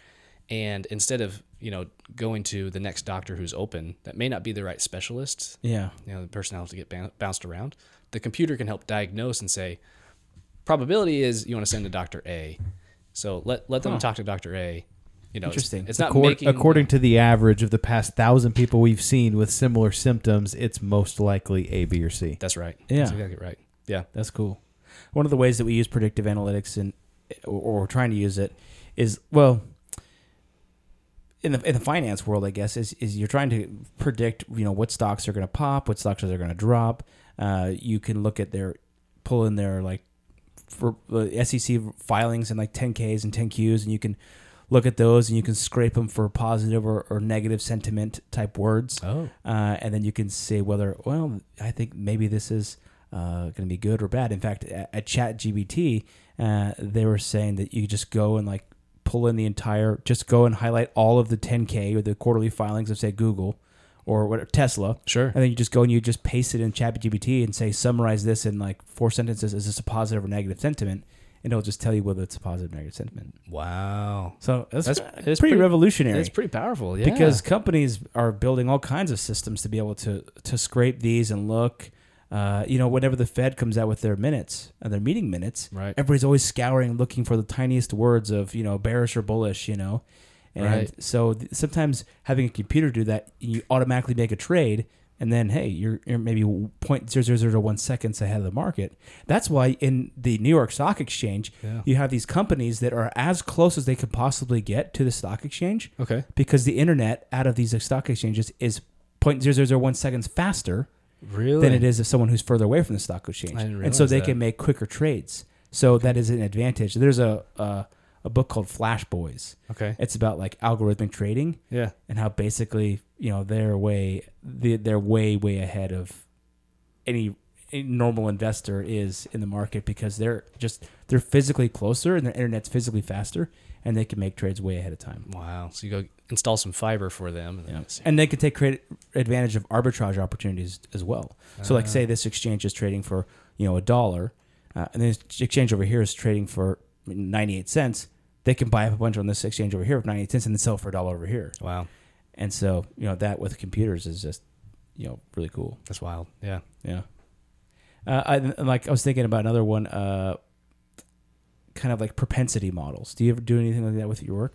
And instead of you know going to the next doctor who's open that may not be the right specialist Yeah. you know the person has to get boun- bounced around the computer can help diagnose and say probability is you want to send to doctor a. So let let them talk to doctor a you know Interesting. it's, not Accord- making according to the average of the past thousand people we've seen with similar symptoms, it's most likely A, B, or C. that's right Yeah. that's exactly right yeah That's cool. One of the ways that we use predictive analytics and or, or we're trying to use it is well in the in the finance world, I guess, is is you're trying to predict, you know, what stocks are going to pop, what stocks are going to drop. Uh, you can look at their pull in their like for uh, SEC filings and like 10Ks and 10Qs, and you can look at those and you can scrape them for positive or, or negative sentiment type words. Oh. Uh, and then you can say whether well i think maybe this is uh, going to be good or bad. In fact at, at ChatGPT uh, they were saying that you just go and like pull in the entire just go and highlight all of the 10k or the quarterly filings of say google or what tesla. Sure. and then you just go and you just paste it in ChatGPT and say summarize this in like four sentences. Is this a positive or negative sentiment and it'll just tell you whether it's a positive or negative sentiment wow so that's, That's- that's it's pretty, pretty- revolutionary it's pretty powerful yeah because companies are building all kinds of systems to be able to to scrape these and look. Uh, you know, whenever the Fed comes out with their minutes, uh, their meeting minutes, Right. everybody's always scouring, looking for the tiniest words of you know bearish or bullish. You know, and Right. so th- sometimes having a computer do that, you automatically make a trade, and then hey, you're, you're maybe 0.0001 seconds ahead of the market. That's why in the New York Stock Exchange, Yeah. you have these companies that are as close as they could possibly get to the stock exchange. Okay. because the internet out of these stock exchanges is 0.0001 seconds faster Really? than it is of someone who's further away from the stock exchange, and so they that. can make quicker trades. So that is an advantage. There's a a, a book called Flash Boys. Okay. It's about like algorithmic trading Yeah. and how basically you know they're way they- they're way way ahead of any, any normal investor is in the market because they're just they're physically closer and their internet's physically faster and they can make trades way ahead of time. Wow. So you go install some fiber for them. And then And they can take credit, advantage of arbitrage opportunities as well. So, like, say this exchange is trading for you know a dollar, uh, and this exchange over here is trading for ninety eight cents. They can buy up a bunch on this exchange over here ninety eight cents and then sell for a dollar over here. Wow. And so, you know, that with computers is just you know really cool. That's wild. Yeah. Yeah. Uh, I, like I was thinking about another one, uh, kind of like propensity models. Do you ever do anything like that with your work?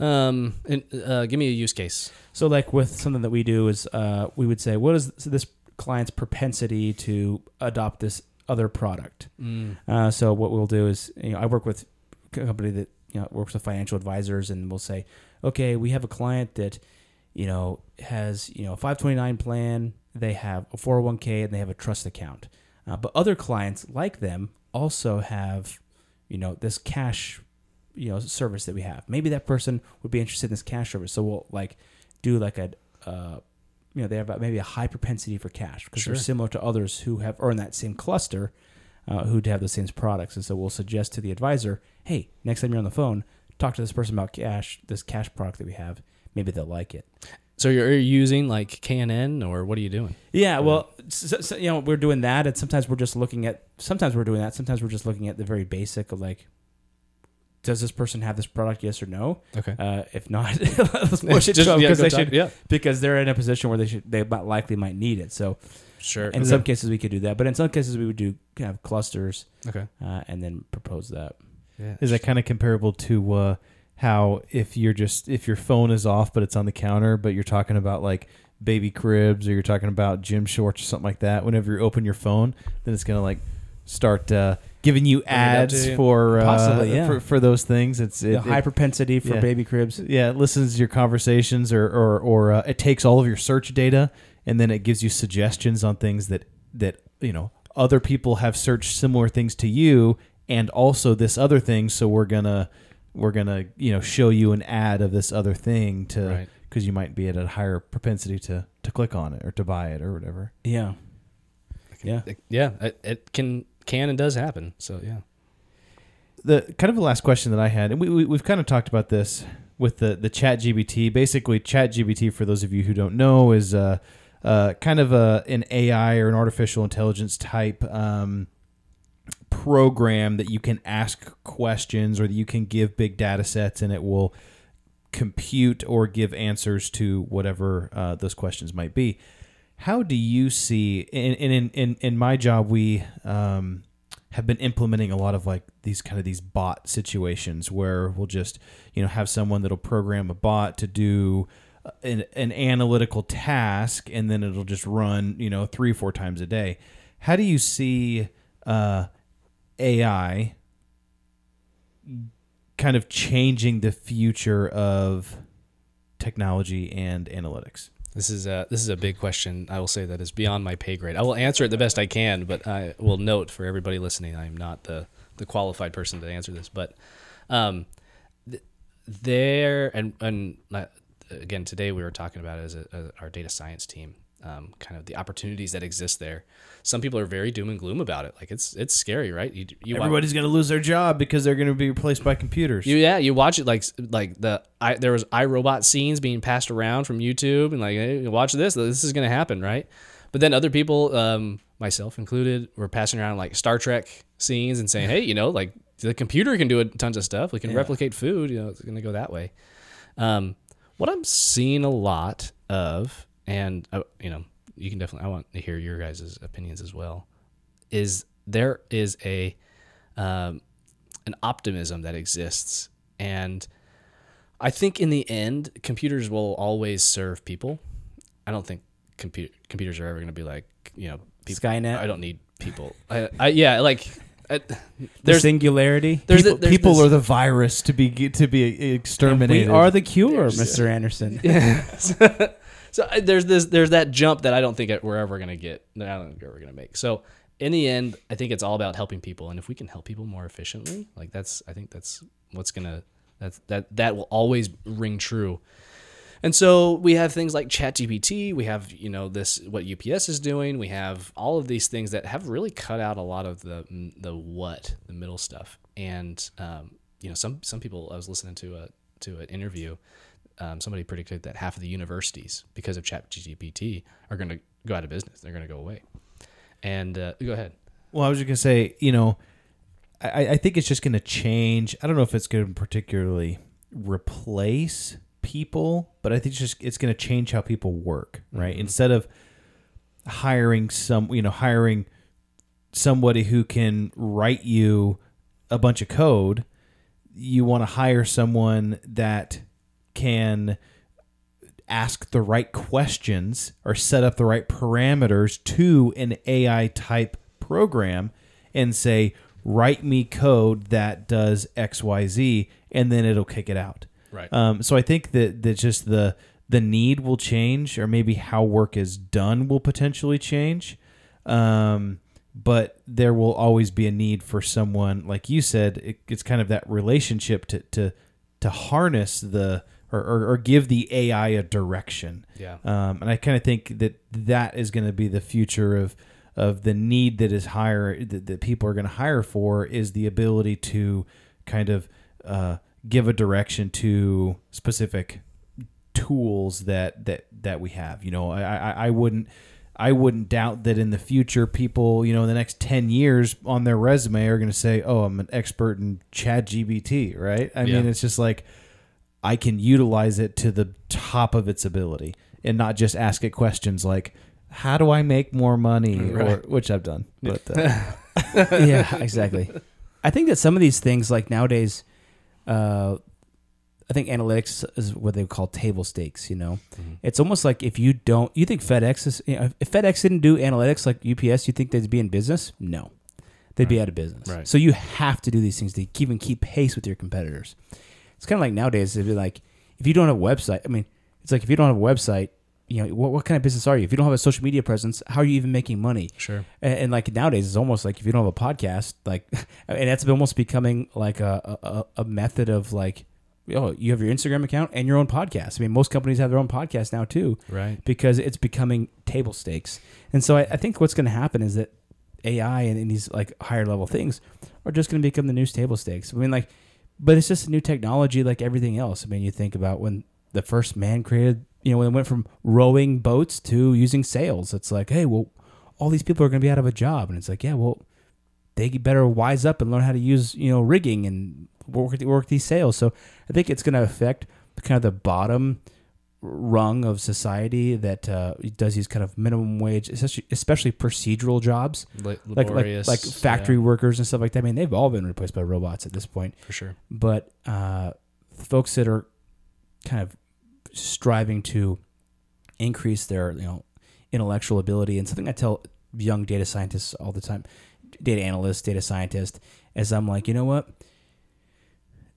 Um, and, uh, give me a use case. So, like with something that we do is uh, we would say, what is this client's propensity to adopt this other product? Uh, so, what we'll do is, you know, I work with a company that you know works with financial advisors, and we'll say, okay, we have a client that you know has you know a 529 plan, they have a 401k, and they have a trust account. Uh, but other clients like them also have, you know, this cash you know service that we have. Maybe that person would be interested in this cash service. So we'll like do like a uh, you know they have a- maybe a high propensity for cash because Sure. they're similar to others who have in that same cluster uh, who'd have the same products. And so we'll suggest to the advisor, hey, next time you're on the phone, talk to this person about cash, this cash product that we have. Maybe they'll like it. So you're, using like KNN or what are you doing? Yeah, well, so, so, you know, we're doing that, and sometimes we're just looking at. Sometimes we're doing that. Sometimes we're just looking at the very basic of like, does this person have this product? Yes or no. Okay. Uh, if not, <laughs> let's <laughs> push it Just- to them yeah, because go they talk- should. yeah. Because they're in a position where they should. They might likely might need it. So Sure. in some cases we could do that, but in some cases we would do kind of clusters Okay. uh, and then propose that. Yeah. Is that kind of comparable to uh, how if you're just if your phone is off but it's on the counter, but you're talking about like baby cribs or you're talking about gym shorts or something like that. Whenever you open your phone, then it's gonna like start uh, giving you ads you. for uh, Possibly, yeah. for, for those things. It's it, the high it- propensity for yeah. baby cribs. yeah, it listens to your conversations or or, or uh, it takes all of your search data and then it gives you suggestions on things that that you know other people have searched similar things to you and also this other thing so we're gonna we're gonna you know show you an ad of this other thing to Right. because you might be at a higher propensity to to click on it or to buy it or whatever Yeah. Yeah. It- yeah. It, it can can and does happen. So yeah. the kind of the last question that I had, and we, we we've kind of talked about this with the the ChatGPT. Basically, ChatGPT, for those of you who don't know, is uh, uh, kind of a an AI or an artificial intelligence type um, program that you can ask questions or that you can give big data sets, and it will compute or give answers to whatever uh, those questions might be. How do you see in in in, in my job we um, have been implementing a lot of like these kind of these bot situations where we'll just you know have someone that'll program a bot to do uh, an, an analytical task and then it'll just run you know three four times a day. How do you see uh, AI kind of changing the future of technology and analytics? This is a this is a big question. I will say that is beyond my pay grade. I will answer it the best I can, but I will note for everybody listening, I am not the the qualified person to answer this. But um, th- there and and uh, again today we were talking about it as, a, as our data science team, um, kind of the opportunities that exist there. Some people are very doom and gloom about it. Like it's it's scary, right? You, you Everybody's going to lose their job because they're going to be replaced by computers. You yeah, you watch it like like the I there was iRobot scenes being passed around from YouTube and like hey, watch this this is gonna happen right, but then other people um, myself included were passing around like Star Trek scenes and saying hey you know like the computer can do a tons of stuff we can replicate food you know it's gonna go that way. Um, what I'm seeing a lot of and uh, you know you can definitely I want to hear your guys' opinions as well is there is a um, an optimism that exists and i think in the end computers will always serve people i don't think computer computers are ever going to be like you know Skynet? I don't need people. I, I yeah, like I, The there's singularity. there's people the- there's people this- are the virus to be to be exterminated. we exterminated. are the cure, Mr. Anderson. <laughs> <laughs> so there's this there's that jump that I don't think we're ever gonna get. that I don't think we're ever gonna make. So in the end, I think it's all about helping people, and if we can help people more efficiently, like that's I think that's what's gonna that's that that will always ring true. And so we have things like ChatGPT. We have you know this what UPS is doing. We have all of these things that have really cut out a lot of the the what the middle stuff. And um, you know some some people I was listening to a to an interview. Um, somebody predicted that half of the universities because of ChatGPT are going to go out of business. They're going to go away. And uh, go ahead. Well, I was just gonna say, you know, I, I think it's just gonna change. I don't know if it's gonna particularly replace people, but I think it's just it's gonna change how people work, right? Instead of hiring some, you know, hiring somebody who can write you a bunch of code, you want to hire someone that can ask the right questions or set up the right parameters to an AI type program and say, write me code that does XYZ, and then it'll kick it out. Right. Um, so I think that, that just the the need will change, or maybe how work is done will potentially change. Um, but there will always be a need for someone, like you said, it, it's kind of that relationship to to to harness the or, or, or give the AI a direction. Yeah. Um, and I kind of think that that is going to be the future of of the need that is higher that, that people are going to hire for is the ability to kind of uh, give a direction to specific tools that that that we have. You know, I I, I wouldn't. I wouldn't doubt that in the future, people, you know, in the next 10 years on their resume are going to say, oh, I'm an expert in ChatGPT, right? I Yeah. mean, it's just like, I can utilize it to the top of its ability and not just ask it questions like, how do I make more money? Or, which I've done. But uh, <laughs> yeah, exactly. I think that some of these things, like nowadays, uh, I think analytics is what they call table stakes. You know, it's almost like if you don't, you think FedEx is, you know, if FedEx didn't do analytics like UPS, you think they'd be in business? No, they'd be out of business. Right. So you have to do these things to even keep pace with your competitors. It's kind of like nowadays, it'd be like if you don't have a website. I mean, it's like if you don't have a website. You know what? What kind of business are you? If you don't have a social media presence, how are you even making money? Sure. And, and like nowadays, it's almost like if you don't have a podcast, like, <laughs> and that's almost becoming like a, a, a method of like, oh, you have your Instagram account and your own podcast. I mean, most companies have their own podcast now too, Right. because it's becoming table stakes. And so I, I think what's going to happen is that AI and, and these like higher level things are just going to become the new table stakes. I mean, like, but it's just a new technology like everything else. I mean, you think about when the first man created, you know, when it went from rowing boats to using sails. It's like, hey, well, all these people are going to be out of a job, and it's like, yeah, well, they better wise up and learn how to use, you know, rigging and work work these sails. So I think it's going to affect kind of the bottom rung of society that uh, does these kind of minimum wage, especially especially procedural jobs, Like like like like factory yeah, workers and stuff like that. I mean, they've all been replaced by robots at this point for sure. but uh, folks that are kind of striving to increase their you know intellectual ability and something I tell young data scientists all the time, data analysts, data scientists, is I'm like, you know what?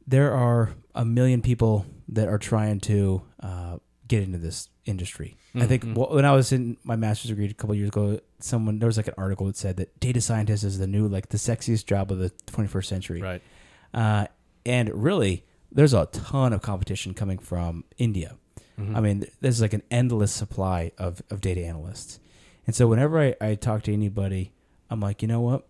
There are a million people that are trying to uh, get into this industry. I think Mhm. when I was in my master's degree a couple of years ago, someone there was like an article that said that data scientist is the new like the sexiest job of the 21st century. Right. Uh, and really, there's a ton of competition coming from India. I mean, there's like an endless supply of, of data analysts. And so whenever I, I talk to anybody, I'm like, you know what?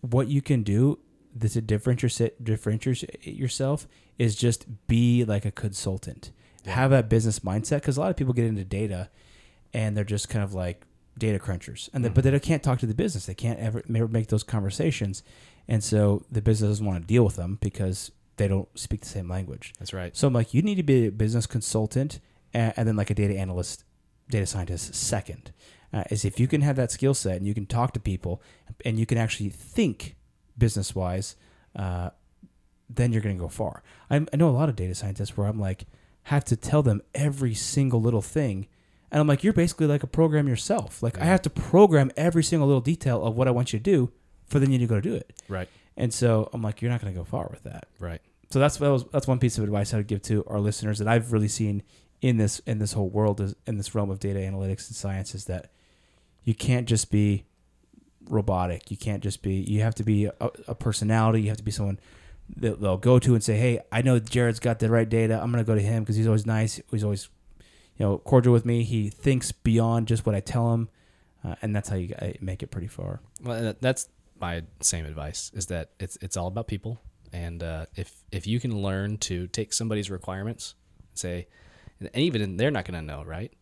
What you can do to differentiate, differentiate yourself is just be like a consultant. Have that business mindset because a lot of people get into data and they're just kind of like data crunchers, and they, but they can't talk to the business. They can't ever, ever make those conversations, and so the business doesn't want to deal with them because they don't speak the same language. That's right. So I'm like, you need to be a business consultant and, and then like a data analyst, data scientist second. Uh, is if you can have that skill set and you can talk to people and you can actually think business wise, uh, then you're going to go far. I'm, I know a lot of data scientists where I'm like, have to tell them every single little thing And I'm like, you're basically like a program yourself. Like I have to program every single little detail of what I want you to do for then you to go do it. Right. And so I'm like, you're not going to go far with that. Right. So that's that was, that's one piece of advice I would give to our listeners that I've really seen in this in this whole world is in this realm of data analytics and science is that you can't just be robotic. You can't just be. You have to be a, a personality. You have to be someone that they'll go to and say, "Hey, I know Jared's got the right data. I'm going to go to him because he's always nice. He's always, you know, cordial with me. He thinks beyond just what I tell him, uh, and that's how you make it pretty far." Well, that's my same advice is that it's it's all about people, and uh, if if you can learn to take somebody's requirements, and say, and even they're not going to know, right,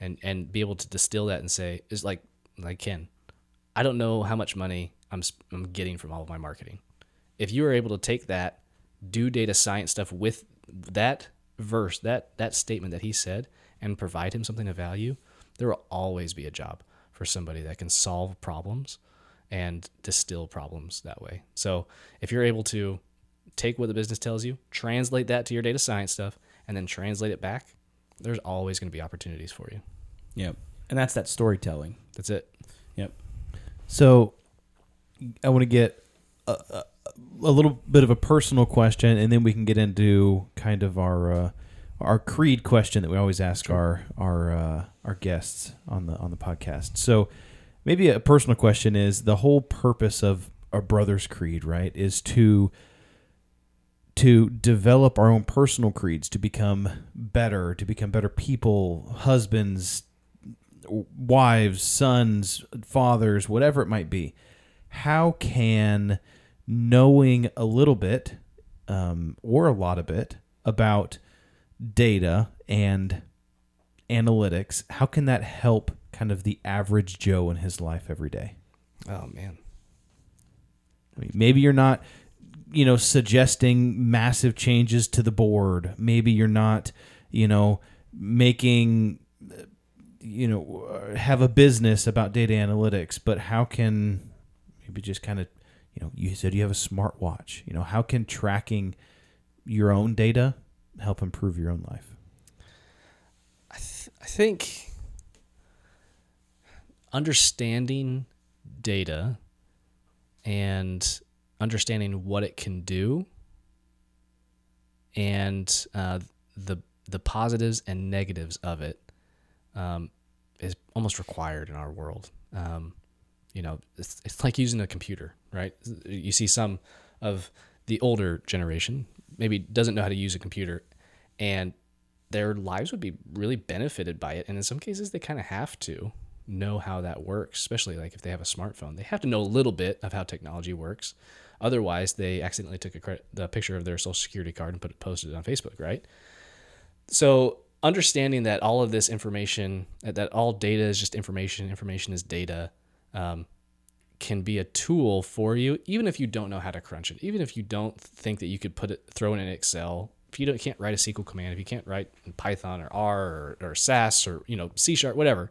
and and be able to distill that and say, is like like Ken, I don't know how much money I'm I'm getting from all of my marketing. If you are able to take that, do data science stuff with that verse, that that statement that he said, and provide him something of value, there will always be a job for somebody that can solve problems and distill problems that way. So if you're able to take what the business tells you, translate that to your data science stuff, and then translate it back, there's always going to be opportunities for you. Yep. And that's that storytelling. That's it. Yep. So I want to get a, a, little bit of a personal question, and then we can get into kind of our uh, our creed question that we always ask our our uh, our guests on the on the podcast. So maybe a personal question is the whole purpose of a brother's creed, right? Is to to develop our own personal creeds, to become better, to become better people, husbands, wives, sons, fathers, whatever it might be. How can knowing a little bit um, or a lot of it about data and analytics, how can that help kind of the average Joe in his life every day? Oh man. I mean, maybe you're not, you know, suggesting massive changes to the board. Maybe you're not, you know, making, you know, uh, have a business about data analytics. But how can maybe just kind of, you know, you said you have a smartwatch. You know, how can tracking your own data help improve your own life? I, th- I think understanding data and understanding what it can do and uh, the the positives and negatives of it um, is almost required in our world. Um, you know, it's, it's like using a computer, right? You see some of the older generation maybe doesn't know how to use a computer, and their lives would be really benefited by it. And in some cases, they kind of have to know how that works, especially like if they have a smartphone. They have to know a little bit of how technology works. Otherwise, they accidentally took a credit, the picture of their social security card and put it posted it on Facebook, right? So understanding that all of this information, that, all data is just information, information is data, um, can be a tool for you, even if you don't know how to crunch it, even if you don't think that you could put it, throw it in Excel. If you can't write a SQL command, if you can't write in Python or R or, or SAS or you know C sharp, whatever,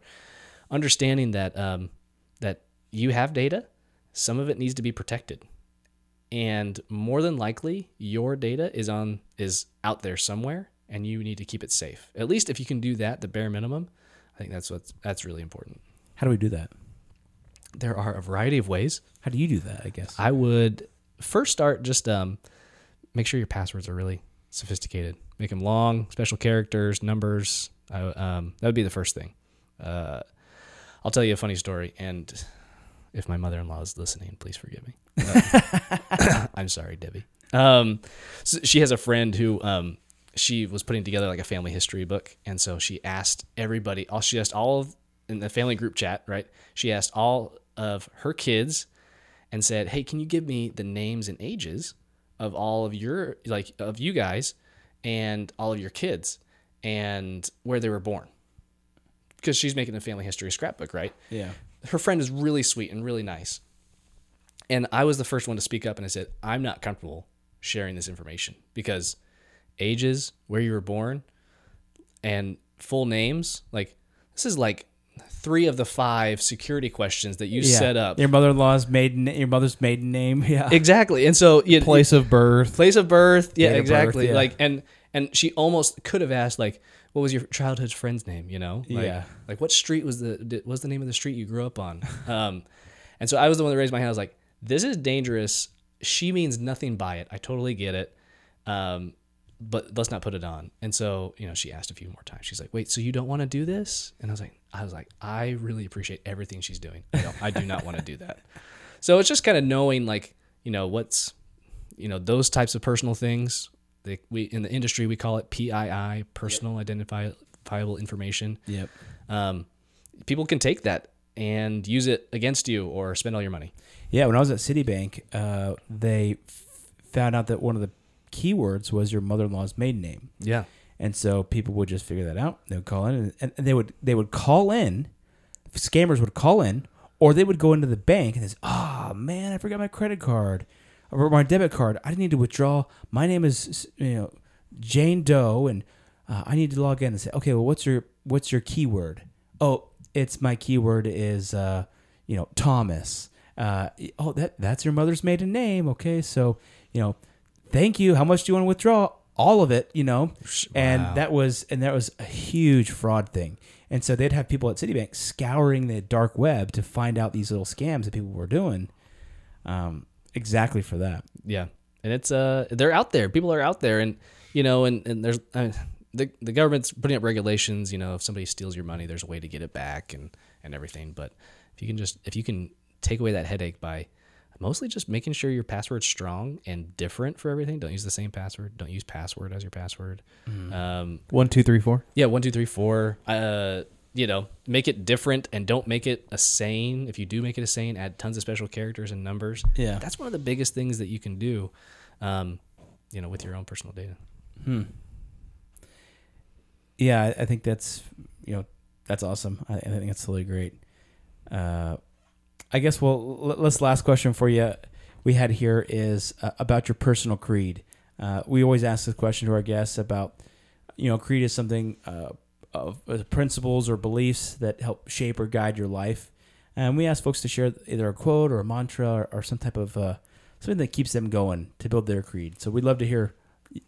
understanding that um, that you have data, some of it needs to be protected, and more than likely your data is on is out there somewhere, and you need to keep it safe. At least if you can do that, the bare minimum, I think that's what's that's really important. How do we do that? There are a variety of ways. How do you do that? I guess. I would first start just um, make sure your passwords are really sophisticated. Make them long, special characters, numbers. I, um, that would be the first thing. Uh, I'll tell you a funny story, and if my mother-in-law is listening, please forgive me. Uh, <coughs> I'm sorry, Debbie. Um, so she has a friend who um, she was putting together like a family history book, and so she asked everybody. All she asked all of in the family group chat, right? She asked all of her kids and said, "Hey, can you give me the names and ages of all of your like of you guys and all of your kids and where they were born?" Because she's making a family history scrapbook, right? yeah. Her friend is really sweet and really nice. And I was the first one to speak up and I said, "I'm not comfortable sharing this information because ages, where you were born, and full names, like this is like three of the five security questions that you Yeah. set up. Your mother-in-law's maiden, your mother's maiden name. <laughs> Yeah. Exactly. And so <laughs> Place of birth. place of birth, yeah, of birth, exactly. yeah. Like and And she almost could have asked like, "What was your childhood friend's name?" You know, like, Yeah. Like what street was the was the name of the street you grew up on? <laughs> Um, and so I was the one that raised my hand. I was like, "This is dangerous." She means nothing by it. I totally get it. Um, but let's not put it on. And so, you know, she asked a few more times. She's like, "Wait, so you don't want to do this?" And I was like, "I was like, I really appreciate everything she's doing. I don't, I do not want to do that." <laughs> So it's just kind of knowing, like, you know, what's, you know, those types of personal things. They, we in the industry we call it PII, personal identifiable information. Yep. Um, people can take that and use it against you or spend all your money. Yeah, when I was at Citibank, uh, they f- found out that one of the keywords was your mother-in-law's maiden name, Yeah. and so people would just figure that out. They would call in, and, and they would they would call in. Scammers would call in, or they would go into the bank and say, "Oh man, I forgot my credit card or my debit card. I need to withdraw. My name is you know Jane Doe, and uh, I need to log in and say, okay, well, what's your what's your keyword? Oh, it's my keyword is uh, you know Thomas. Uh, oh, that that's your mother's maiden name. Okay, so you know, thank you. How much do you want to withdraw? All of it, you know, and that was and that was a huge fraud thing. And so they'd have people at Citibank scouring the dark web to find out these little scams that people were doing, um, exactly for that. Yeah, and it's uh they're out there. People are out there, and you know, and and there's uh, the the government's putting up regulations. You know, if somebody steals your money, there's a way to get it back and and everything. But if you can just if you can take away that headache by mostly just making sure your password's strong and different for everything. Don't use the same password. Don't use password as your password. Um, One, two, three, four. yeah, one, two, three, four. Uh, you know, make it different and don't make it a saying. If you do make it a saying, add tons of special characters and numbers. Yeah. that's one of the biggest things that you can do. Um, you know, with your own personal data. Hmm. Yeah, I- I think that's you know that's awesome. I, I think that's totally great. Uh, I guess well, let's last question for you. We had here is uh, about your personal creed. Uh, we always ask this question to our guests about you know creed is something uh, of uh, principles or beliefs that help shape or guide your life, and we ask folks to share either a quote or a mantra or, or some type of uh, something that keeps them going to build their creed. So we'd love to hear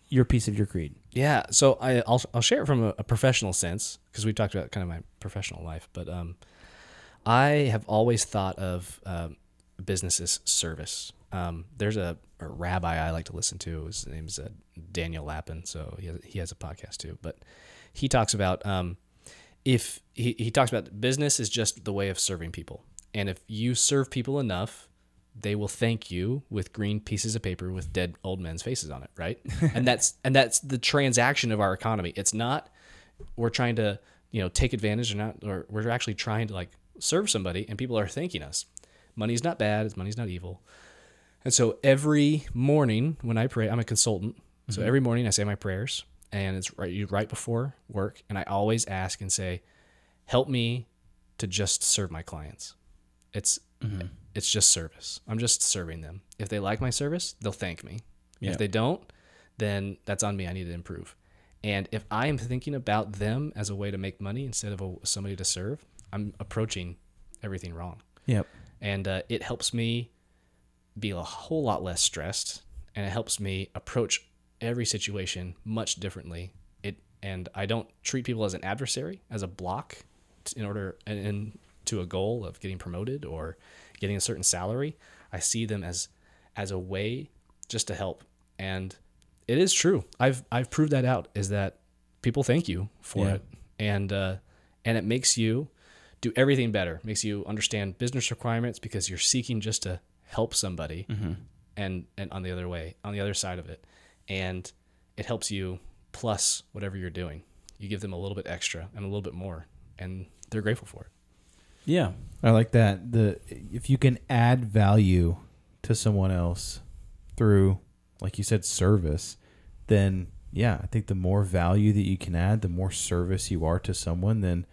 your piece of your creed. Yeah, so I, I'll I'll share it from a, a professional sense because we talked about kind of my professional life, but um, I have always thought of um, business as service. Um, there's a, a rabbi I like to listen to. His name's uh, Daniel Lapin, so he has, he has a podcast too. But he talks about um, if he, he talks about business is just the way of serving people, and if you serve people enough, they will thank you with green pieces of paper with dead old men's faces on it, right? <laughs> and that's and that's the transaction of our economy. It's not we're trying to you know take advantage or not, or we're actually trying to like serve somebody, and people are thanking us. Money's not bad. Money's not evil. And so every morning when I pray, I'm a consultant. So mm-hmm. every morning I say my prayers, and it's right right before work, and I always ask and say, "Help me to just serve my clients." It's mm-hmm. it's just service. I'm just serving them. If they like my service, they'll thank me. If they don't, then that's on me. I need to improve. And if I am thinking about them as a way to make money instead of a, somebody to serve, I'm approaching everything wrong. Yep. and uh, it helps me be a whole lot less stressed and it helps me approach every situation much differently. It and i don't treat people as an adversary as a block in order and, and to a goal of getting promoted or getting a certain salary. I see them as as a way just to help. And it is true. I've i've proved that out is that people thank you for Yeah. it. And uh and it makes you do everything better. Makes you understand business requirements because you're seeking just to help somebody mm-hmm. and and on the other way on the other side of it. And it helps you plus whatever you're doing. You give them a little bit extra and a little bit more and they're grateful for it. Yeah. I like that. The if you can add value to someone else through, like you said, service, then yeah, I think the more value that you can add, the more service you are to someone, then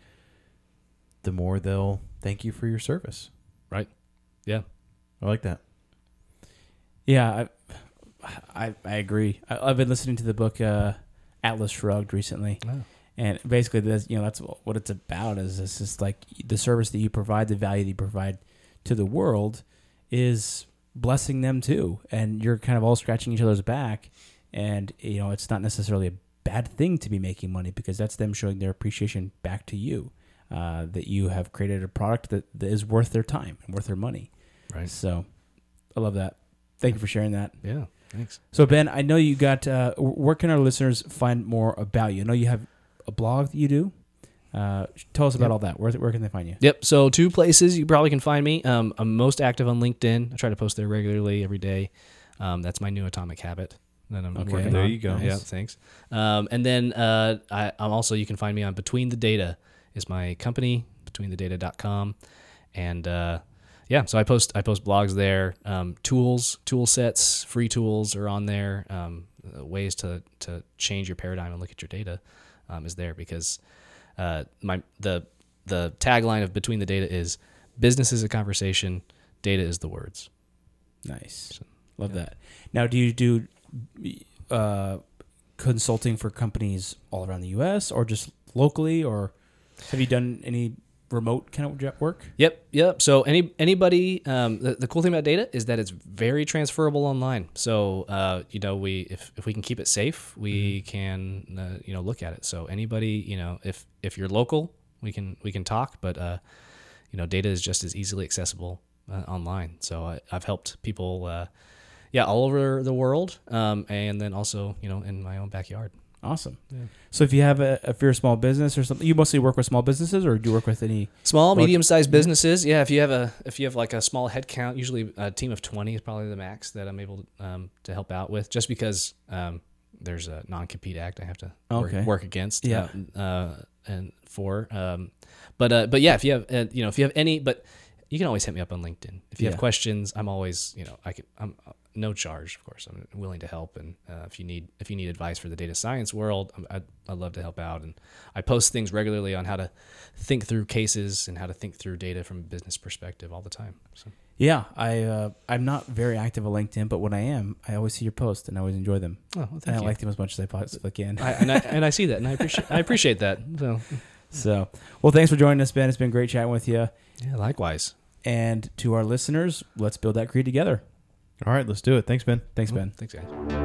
the more they'll thank you for your service. right yeah I like that. Yeah, I, I, I agree. I, I've been listening to the book uh, Atlas Shrugged recently, and basically, that's you know that's what it's about. Is it's just like the service that you provide, the value that you provide to the world, is blessing them too, and you're kind of all scratching each other's back, and you know it's not necessarily a bad thing to be making money because that's them showing their appreciation back to you. Uh, that you have created a product that, that is worth their time and worth their money. Right. So, I love that. Thank you for sharing that. Yeah. Thanks. So Ben, I know you got. Uh, where can our listeners find more about you? I know you have a blog that you do. Uh, tell us about Yep. all that. Where, where can they find you? Yep. So two places you probably can find me. Um, I'm most active on LinkedIn. I try to post there regularly every day. Um, that's my new atomic habit that I'm Okay. working There on. you go. Yeah. Thanks. Um, and then uh, I, I'm also you can find me on Between the Data is my company betweenthedata.com, and uh, yeah, so I post I post blogs there. Um, tools, tool sets, free tools are on there. Um, ways to to change your paradigm and look at your data um, is there because uh, my the the tagline of Between the Data is business is a conversation, data is the words. Nice. Love that. Now, do you do uh, consulting for companies all around the U.S. or just locally, or have you done any remote kind of work? Yep, yep. So any anybody, um, the, the cool thing about data is that it's very transferable online. So uh, you know, we if, if we can keep it safe, we can uh, you know look at it. So anybody, you know, if if you're local, we can we can talk, but uh, you know, data is just as easily accessible uh, online. So I, I've helped people, uh, yeah, all over the world, um, and then also you know in my own backyard. Awesome. So, if you have a if you're a small business or something, you mostly work with small businesses, or do you work with any? Small, Large- medium-sized businesses. Yeah, if you have a if you have like a small head count, usually a team of twenty is probably the max that I'm able to, um, to help out with. Just because um, there's a non-compete act I have to Okay. work, work against. Yeah. uh, uh, and for. Um, but uh, but yeah, if you have uh, you know if you have any, but you can always hit me up on LinkedIn if you Yeah. have questions. I'm always you know I can I'm no charge of course. I'm willing to help, and uh, if you need if you need advice for the data science world, I'm, I'd I'd love to help out. And I post things regularly on how to think through cases and how to think through data from a business perspective all the time. So Yeah, I uh, I'm not very active on LinkedIn, but when I am, I always see your posts and I always enjoy them. oh, well, I you. like them as much as I possibly can. I, and I and I see that, and I appreciate I appreciate that. So so, well, thanks for joining us, Ben. It's been great chatting with you. yeah, likewise. And to our listeners, let's build that creed together. All right, let's do it. Thanks, Ben. Thanks, mm-hmm. Ben. Thanks, guys.